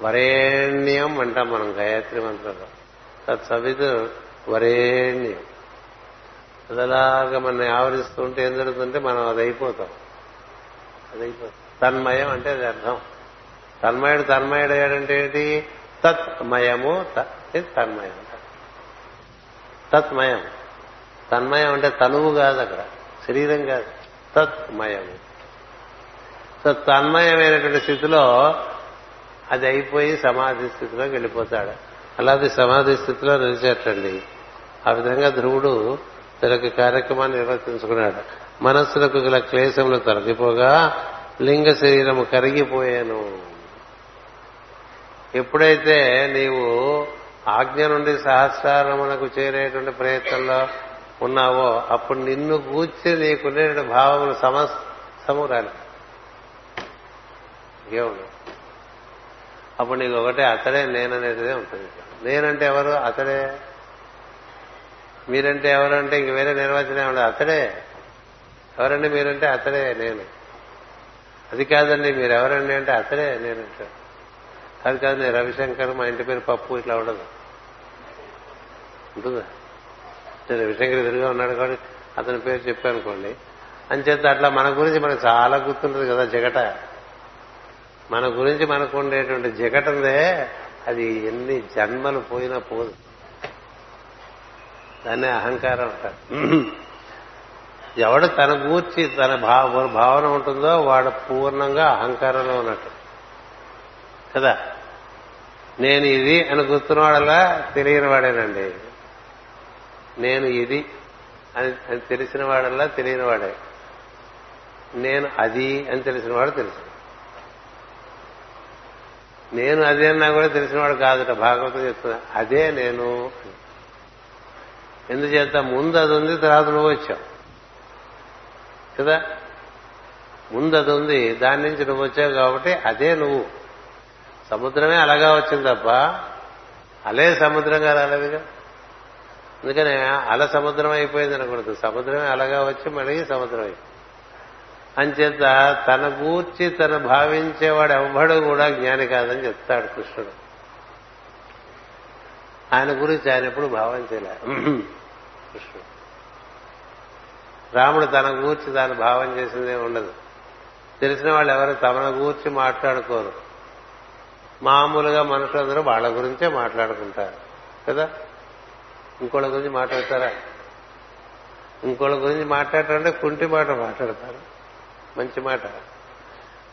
వరేణ్యం అంటాం మనం గాయత్రి మంత్రంలో. తత్సవిత్ వరేణ్యం. అదలాగా మనం ఆవరిస్తూ ఉంటే ఏం జరుగుతుంటే మనం అది అయిపోతాం అది అయిపోతాం తన్మయం అంటే అది అర్థం. తన్మయుడు తన్మయుడు అయ్యాడంటే ఏంటి? తత్మయము తన్మయం తత్మయం. తన్మయం అంటే తనువు కాదు అక్కడ. శరీరం కాదు. తత్మయము సో తన్మయమైనటువంటి స్థితిలో అది అయిపోయి సమాధి స్థితిలోకి వెళ్ళిపోతాడు. అలాగే సమాధి స్థితిలో నిలిచేటండి. ఆ విధంగా ధ్రువుడు తనకి కార్యక్రమాన్ని నిర్వర్తించుకున్నాడు. మనస్సులకు గల క్లేశములు తొలగిపోగా లింగ శరీరము కరిగిపోయాను. ఎప్పుడైతే నీవు ఆజ్ఞ నుండి సహస్రారమునకు చేరేటువంటి ప్రయత్నంలో ఉన్నావో అప్పుడు నిన్ను కూర్చి నీకునే భావములు సమస్తము రాలి ఇంకేముండదు అప్పుడు నీకు ఒకటే అతడే నేననేదే ఉంటుంది. నేనంటే ఎవరు? అతడే. మీరంటే ఎవరంటే ఇంక వేరే నిర్వచనం ఉండదు అతడే. ఎవరండి మీరంటే అతడే నేను. అది కాదండి మీరు ఎవరండి అంటే అతడే నేనంటే అది కాదు నేను రవిశంకర్ మా ఇంటి పేరు పప్పు ఇట్లా ఉండదు. ఉంటుందా? నేను రవిశంకర్ ఎదురుగా ఉన్నాడు కాబట్టి అతని పేరు చెప్పానుకోండి. అంచేత అట్లా మన గురించి మనకు చాలా గుర్తుంటుంది కదా జగట. మన గురించి మనకు ఉండేటువంటి జగటందే అది ఎన్ని జన్మలు పోయినా పోదు. దాన్నే అహంకారం అంటారు. ఎవడు తన గూర్చి తన భావ భావన ఉంటుందో వాడు పూర్ణంగా అహంకారంలో ఉన్నట్టు. కదా? నేను ఇది అని గుర్తున్నవాడలా తెలియని వాడేనండి నేను ఇది అని తెలిసిన వాడల్లా తెలియని వాడే. నేను అది అని తెలిసిన వాడు తెలుసు. నేను అదే అన్నా కూడా తెలిసినవాడు కాదుట భాగవతం చెప్తున్నా అదే నేను ఎందుచేత ముందు అది ఉంది తర్వాత నువ్వు వచ్చావు. కదా? ముందు అది ఉంది దాని నుంచి నువ్వు వచ్చావు కాబట్టి అదే నువ్వు. సముద్రమే అలాగా వచ్చింది తప్ప అలే సముద్రంగా రాలేదుగా అందుకనే అల సముద్రం అయిపోయింది అనకూడదు సముద్రమే అలాగా వచ్చి మళ్ళీ సముద్రం అయిపోయింది. అంచేత తన గూర్చి తన భావించేవాడు ఎవ్వడు కూడా జ్ఞాని కాదని చెప్తాడు కృష్ణుడు. ఆయన గురించి ఆయన ఎప్పుడు భావించలే కృష్ణుడు. రాముడు తన గూర్చి తాను భావం చేసిందే ఉండదు. తెలిసిన వాళ్ళు ఎవరు తమను గూర్చి మాట్లాడుకోరు. మామూలుగా మనుషులందరూ వాళ్ళ గురించే మాట్లాడుకుంటారు. కదా? ఇంకోళ్ళ గురించి మాట్లాడతారా? ఇంకోళ్ళ గురించి మాట్లాడటంటే కుంటి మాట మాట్లాడతారు. మంచి మాట.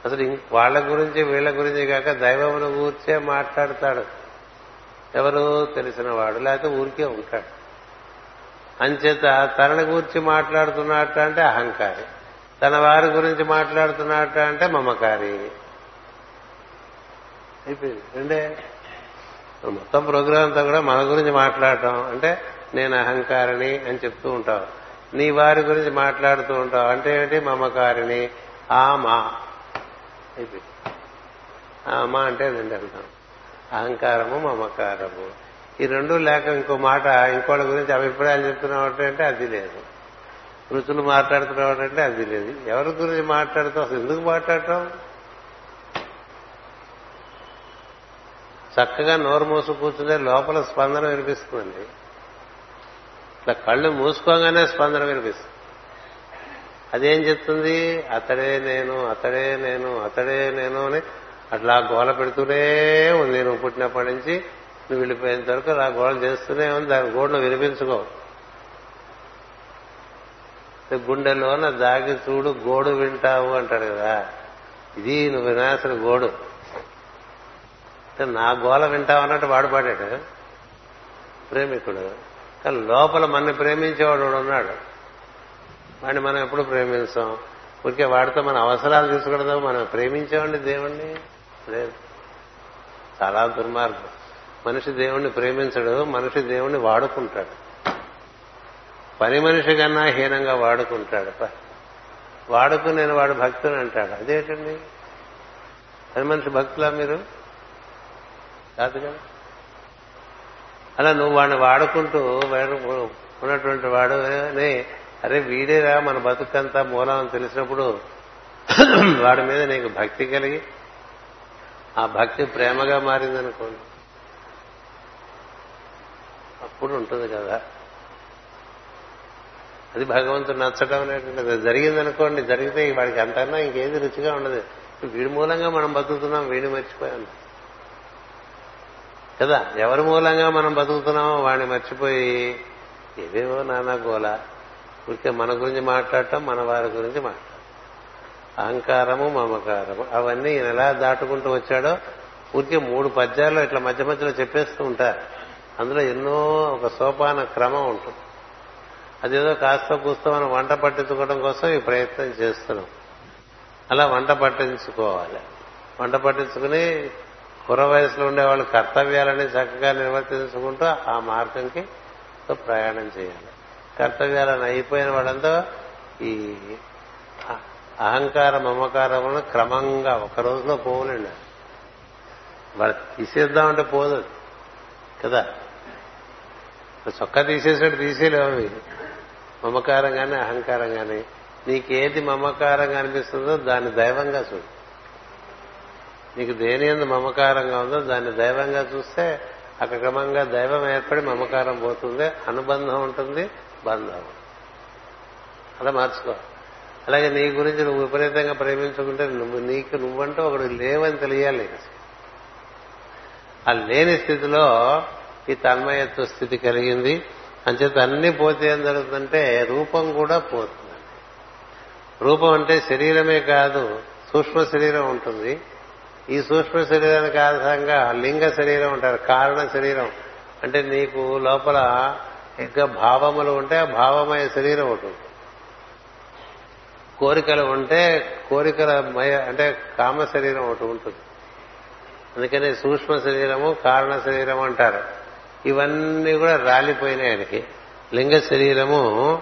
అసలు వాళ్ళ గురించి వీళ్ళ గురించి కాక దైవమును కూర్చే మాట్లాడతాడు. ఎవరు తెలిసిన వాడు లేకపోతే ఊరికే ఉంటాడు. అంచేత తనని గురించి మాట్లాడుతున్నట్ట అంటే అహంకారి. తన వారి గురించి మాట్లాడుతున్నట్ట అంటే మమకారి. అయిపోయింది. రెండే. మొత్తం ప్రోగ్రాం అంతా కూడా మన గురించి మాట్లాడటం. అంటే నేను అహంకారిణి అని చెప్తూ ఉంటావు. నీ వారి గురించి మాట్లాడుతూ ఉంటావు. అంటే ఏంటి? మమకారిణి. ఆ మా అయిపోయింది. ఆ మా అంటే రెండు అర్థం. అహంకారము మమకారము. ఈ రెండు లేక ఇంకో మాట ఇంకోళ్ళ గురించి అభిప్రాయాలు చెప్తున్నావు అంటే అది లేదు. రుచులు మాట్లాడుతున్నావు అంటే అది లేదు. ఎవరి గురించి మాట్లాడుతావు? అసలు ఎందుకు మాట్లాడటం? చక్కగా నోరు మూసు కూర్చుంటే లోపల స్పందన వినిపిస్తుందండి ఇట్లా కళ్ళు మూసుకోగానే స్పందన వినిపిస్తుంది. అదేం చెప్తుంది? అతడే నేను అతడే నేను అతడే నేను అని అట్లా గోల పెడుతూనే ఉంది. నువ్వు పుట్టినప్పటి నుంచి నువ్వు వెళ్ళిపోయేంత వరకు అలా గోడ చేస్తూనే ఉంది. దాని గోడను వినిపించుకో. గుండెలోన దాగి చూడు గోడు వింటావు అంటాడు కదా. ఇది నువ్వు వినాల్సిన గోడు. నా గోల వింటావు అన్నట్టు వాడు పాడాడు. ప్రేమికుడు. కానీ లోపల మనని ప్రేమించేవాడు ఉన్నాడు. వాడిని మనం ఎప్పుడు ప్రేమించాం? ఊరికే వాడితో మన అవసరాలు తీసుకుంటాం మనం ప్రేమించేవాడిని దేవుణ్ణి? లేదు. చాలా దుర్మార్గం. మనిషి దేవుణ్ణి ప్రేమించడు మనిషి దేవుణ్ణి వాడుకుంటాడు. పని మనిషి కన్నా హీనంగా వాడుకుంటాడు. వాడుకు నేను వాడు భక్తుని అంటాడు. అదేటండి? పని మనిషి భక్తులా మీరు? కాదు కదా? అలా నువ్వు వాడిని వాడుకుంటూ ఉన్నటువంటి వాడు అరే వీడేరా మన బతుకంతా మూలం అని తెలిసినప్పుడు [CLEARS THROAT] వాడి మీద నీకు భక్తి కలిగి ఆ భక్తి ప్రేమగా మారిందనుకోండి. అప్పుడు ఉంటుంది కదా. అది భగవంతుడు నచ్చడం అనేటువంటిది జరిగిందనుకోండి జరిగితే వాడికి అంతకన్నా ఇంకేది రుచిగా ఉండదు. వీడి మూలంగా మనం బతుకుతున్నాం వీడిని మర్చిపోయాను కదా? ఎవరి మూలంగా మనం బతుకుతున్నామో వాడిని మర్చిపోయి ఏవేవో నానా గోల. ఊరికే మన గురించి మాట్లాడటం మన వారి గురించి మాట్లాడటం. అహంకారము మమకారము అవన్నీ ఈయన ఎలా దాటుకుంటూ వచ్చాడో ఊరికే మూడు పద్యాల్లో ఇట్లా మధ్య మధ్యలో చెప్పేస్తూ ఉంటారు. అందులో ఎన్నో ఒక సోపాన క్రమం ఉంటుంది. అదేదో కాస్త కూస్త మనం వంట పట్టించుకోవడం కోసం ఈ ప్రయత్నం చేస్తున్నాం. అలా వంట పట్టించుకోవాలి. వంట పట్టించుకుని కుర్ర వయసులో ఉండే వాళ్ళు కర్తవ్యాలని చక్కగా నిర్వర్తించుకుంటూ ఆ మార్గంకి ప్రయాణం చేయాలి. కర్తవ్యాలను అయిపోయిన వాళ్ళంతా ఈ అహంకార మమకారములను క్రమంగా ఒక రోజులో పోవులండి. వాళ్ళు తీసేద్దామంటే పోదు. కదా? చొక్కా తీసేసినట్టు తీసేలేవు అవి. మమకారం కానీ అహంకారం కానీ నీకేది మమకారంగా అనిపిస్తుందో దాన్ని దైవంగా చూడు. నీకు దేని ఎందు మమకారంగా ఉందో దాన్ని దైవంగా చూస్తే అక్కడ క్రమంగా దైవం ఏర్పడి మమకారం పోతుంది అనుబంధం ఉంటుంది బంధం. అలా మార్చుకో. అలాగే నీ గురించి నువ్వు విపరీతంగా ప్రేమించుకుంటే నువ్వు నీకు నువ్వంటూ ఒకడు లేవని తెలియాలి. ఆ లేని స్థితిలో ఈ తన్మయత్వ స్థితి కలిగింది. అంచేత అన్ని పోతే ఏం జరుగుతుందంటే రూపం కూడా పోతుంది. రూపం అంటే శరీరమే కాదు సూక్ష్మ శరీరం ఉంటుంది. ఈ సూక్ష్మ శరీరానికి ఆధారంగా లింగ శరీరం అంటారు కారణ శరీరం. అంటే నీకు లోపల ఇంకా భావములు ఉంటే ఆ భావమయ శరీరం ఉంటుంది. కోరికలు ఉంటే కోరికల మయ అంటే కామ శరీరం ఒకటి ఉంటుంది. అందుకని సూక్ష్మ శరీరము కారణ శరీరం అంటారు. ఇవన్నీ కూడా రాలిపోయినాయి ఆయనకి. లింగ శరీరము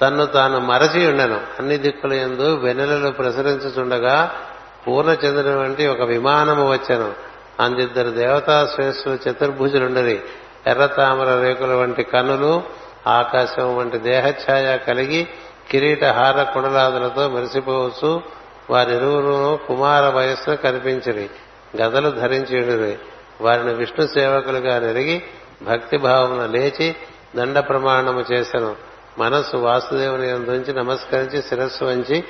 తన్ను తాను మరచి ఉండను. అన్ని దిక్కుల ఎందు వెన్నెలలో ప్రసరించుచుండగా పూర్ణ చంద్రుని వంటి ఒక విమానము వచ్చాను. అందిద్దరు దేవతా శ్రేష్ఠులు చతుర్భుజులుండరి ఎర్ర తామర రేకుల వంటి కన్నులు ఆకాశం వంటి దేహఛాయ కలిగి కిరీట హార కుండలాదులతో మెరిసిపోవచ్చు. వారిరువురును కుమార వయస్సును కనిపించిరి గదలు ధరించి వారిని విష్ణు సేవకులుగా నెరిగి భక్తిభావమున లేచి దండ ప్రమాణము చేశాను మనస్సు వాసుదేవుని అందుంచి నమస్కరించి శిరస్సు వంచి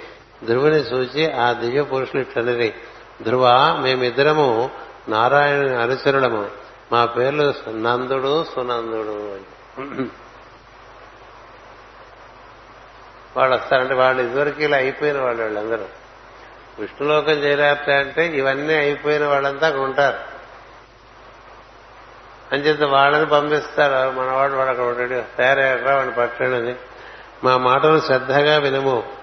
ధ్రువుని చూచి ఆ దివ్య పురుషులు ఇట్లనిరి ధ్రువ మేమిద్దరము నారాయణ అనుచరులము. మా పేర్లు నందుడు సునందుడు వాళ్ళు వస్తారంటే వాళ్ళు ఇదివరకు ఇలా అయిపోయిన వాళ్ళు వాళ్ళందరూ. విష్ణులోకం చేరారట అంటే ఇవన్నీ అయిపోయిన వాళ్ళంతా ఉంటారు. అంచేత వాళ్ళని పంపిస్తారు. మనవాడు వాడు అక్కడ ఉంటాడు. తయారయ్యారా వాడిని పట్టండి మా మాటలు శ్రద్ధగా వినము.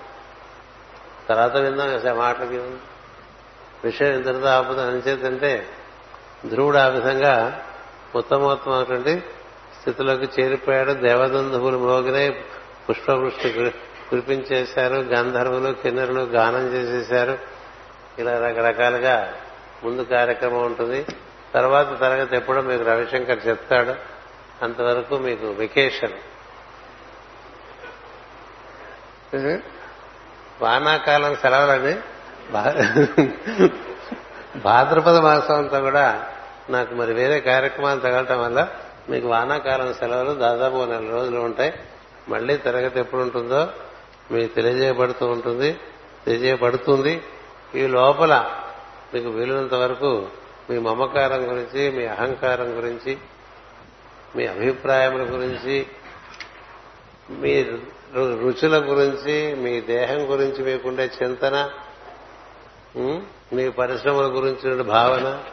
తర్వాత విందాం కదా మాటలకి. విషయం ఇంతటితో అని అంచేతంటే ధ్రువుడు ఆ విధంగా ఉత్తమోత్తమైనటువంటి స్థితిలోకి చేరిపోయాడు. దేవదంధువులు మోగినై పుష్పవృష్టి కురిపించేశారు గంధర్వులు కిన్నెరులు గానం చేసేశారు. ఇలా రకరకాలుగా ముందు కార్యక్రమం ఉంటుంది. తర్వాత తరగతి ఎప్పుడో మీకు రవిశంకర్ చెప్తాడు. అంతవరకు మీకు వెకేషన్. వానాకాలం సెలవులని భాద్రపద మాసం అంతా కూడా నాకు మరి వేరే కార్యక్రమాలు తగలటం వల్ల మీకు వానాకాలం సెలవులు దాదాపు నెల రోజులు ఉంటాయి. మళ్ళీ తరగతి ఎప్పుడు ఉంటుందో మీకు తెలియజేయబడుతూ ఉంటుంది తెలియజేయబడుతుంది. ఈ లోపల మీకు వీలున్నంత వరకు మీ మమకారం గురించి మీ అహంకారం గురించి మీ అభిప్రాయముల గురించి మీరు రుచుల గురించి మీ దేహం గురించి మీకుండే చింతన మీ పరిశ్రమల గురించి భావన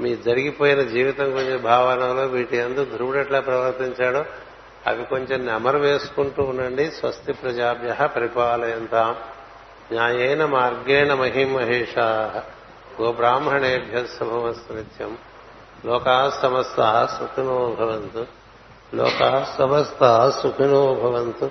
మీ జరిగిపోయిన జీవితం గురించి భావనలో వీటి అందు ధ్రువుడు ఎట్లా ప్రవర్తించాడో అవి కొంచెం నెమరు వేసుకుంటూ ఉండండి. స్వస్తి ప్రజాభ్య పరిపాలయంతాం. న్యాయేన మార్గేణ మహిమహేషా. గోబ్రాహ్మణేభ్య శుభమస్తు నిత్యం. లోకా సమస్త సుఖినో భవంతు. లోకా సమస్త సుఖినో భవంతు.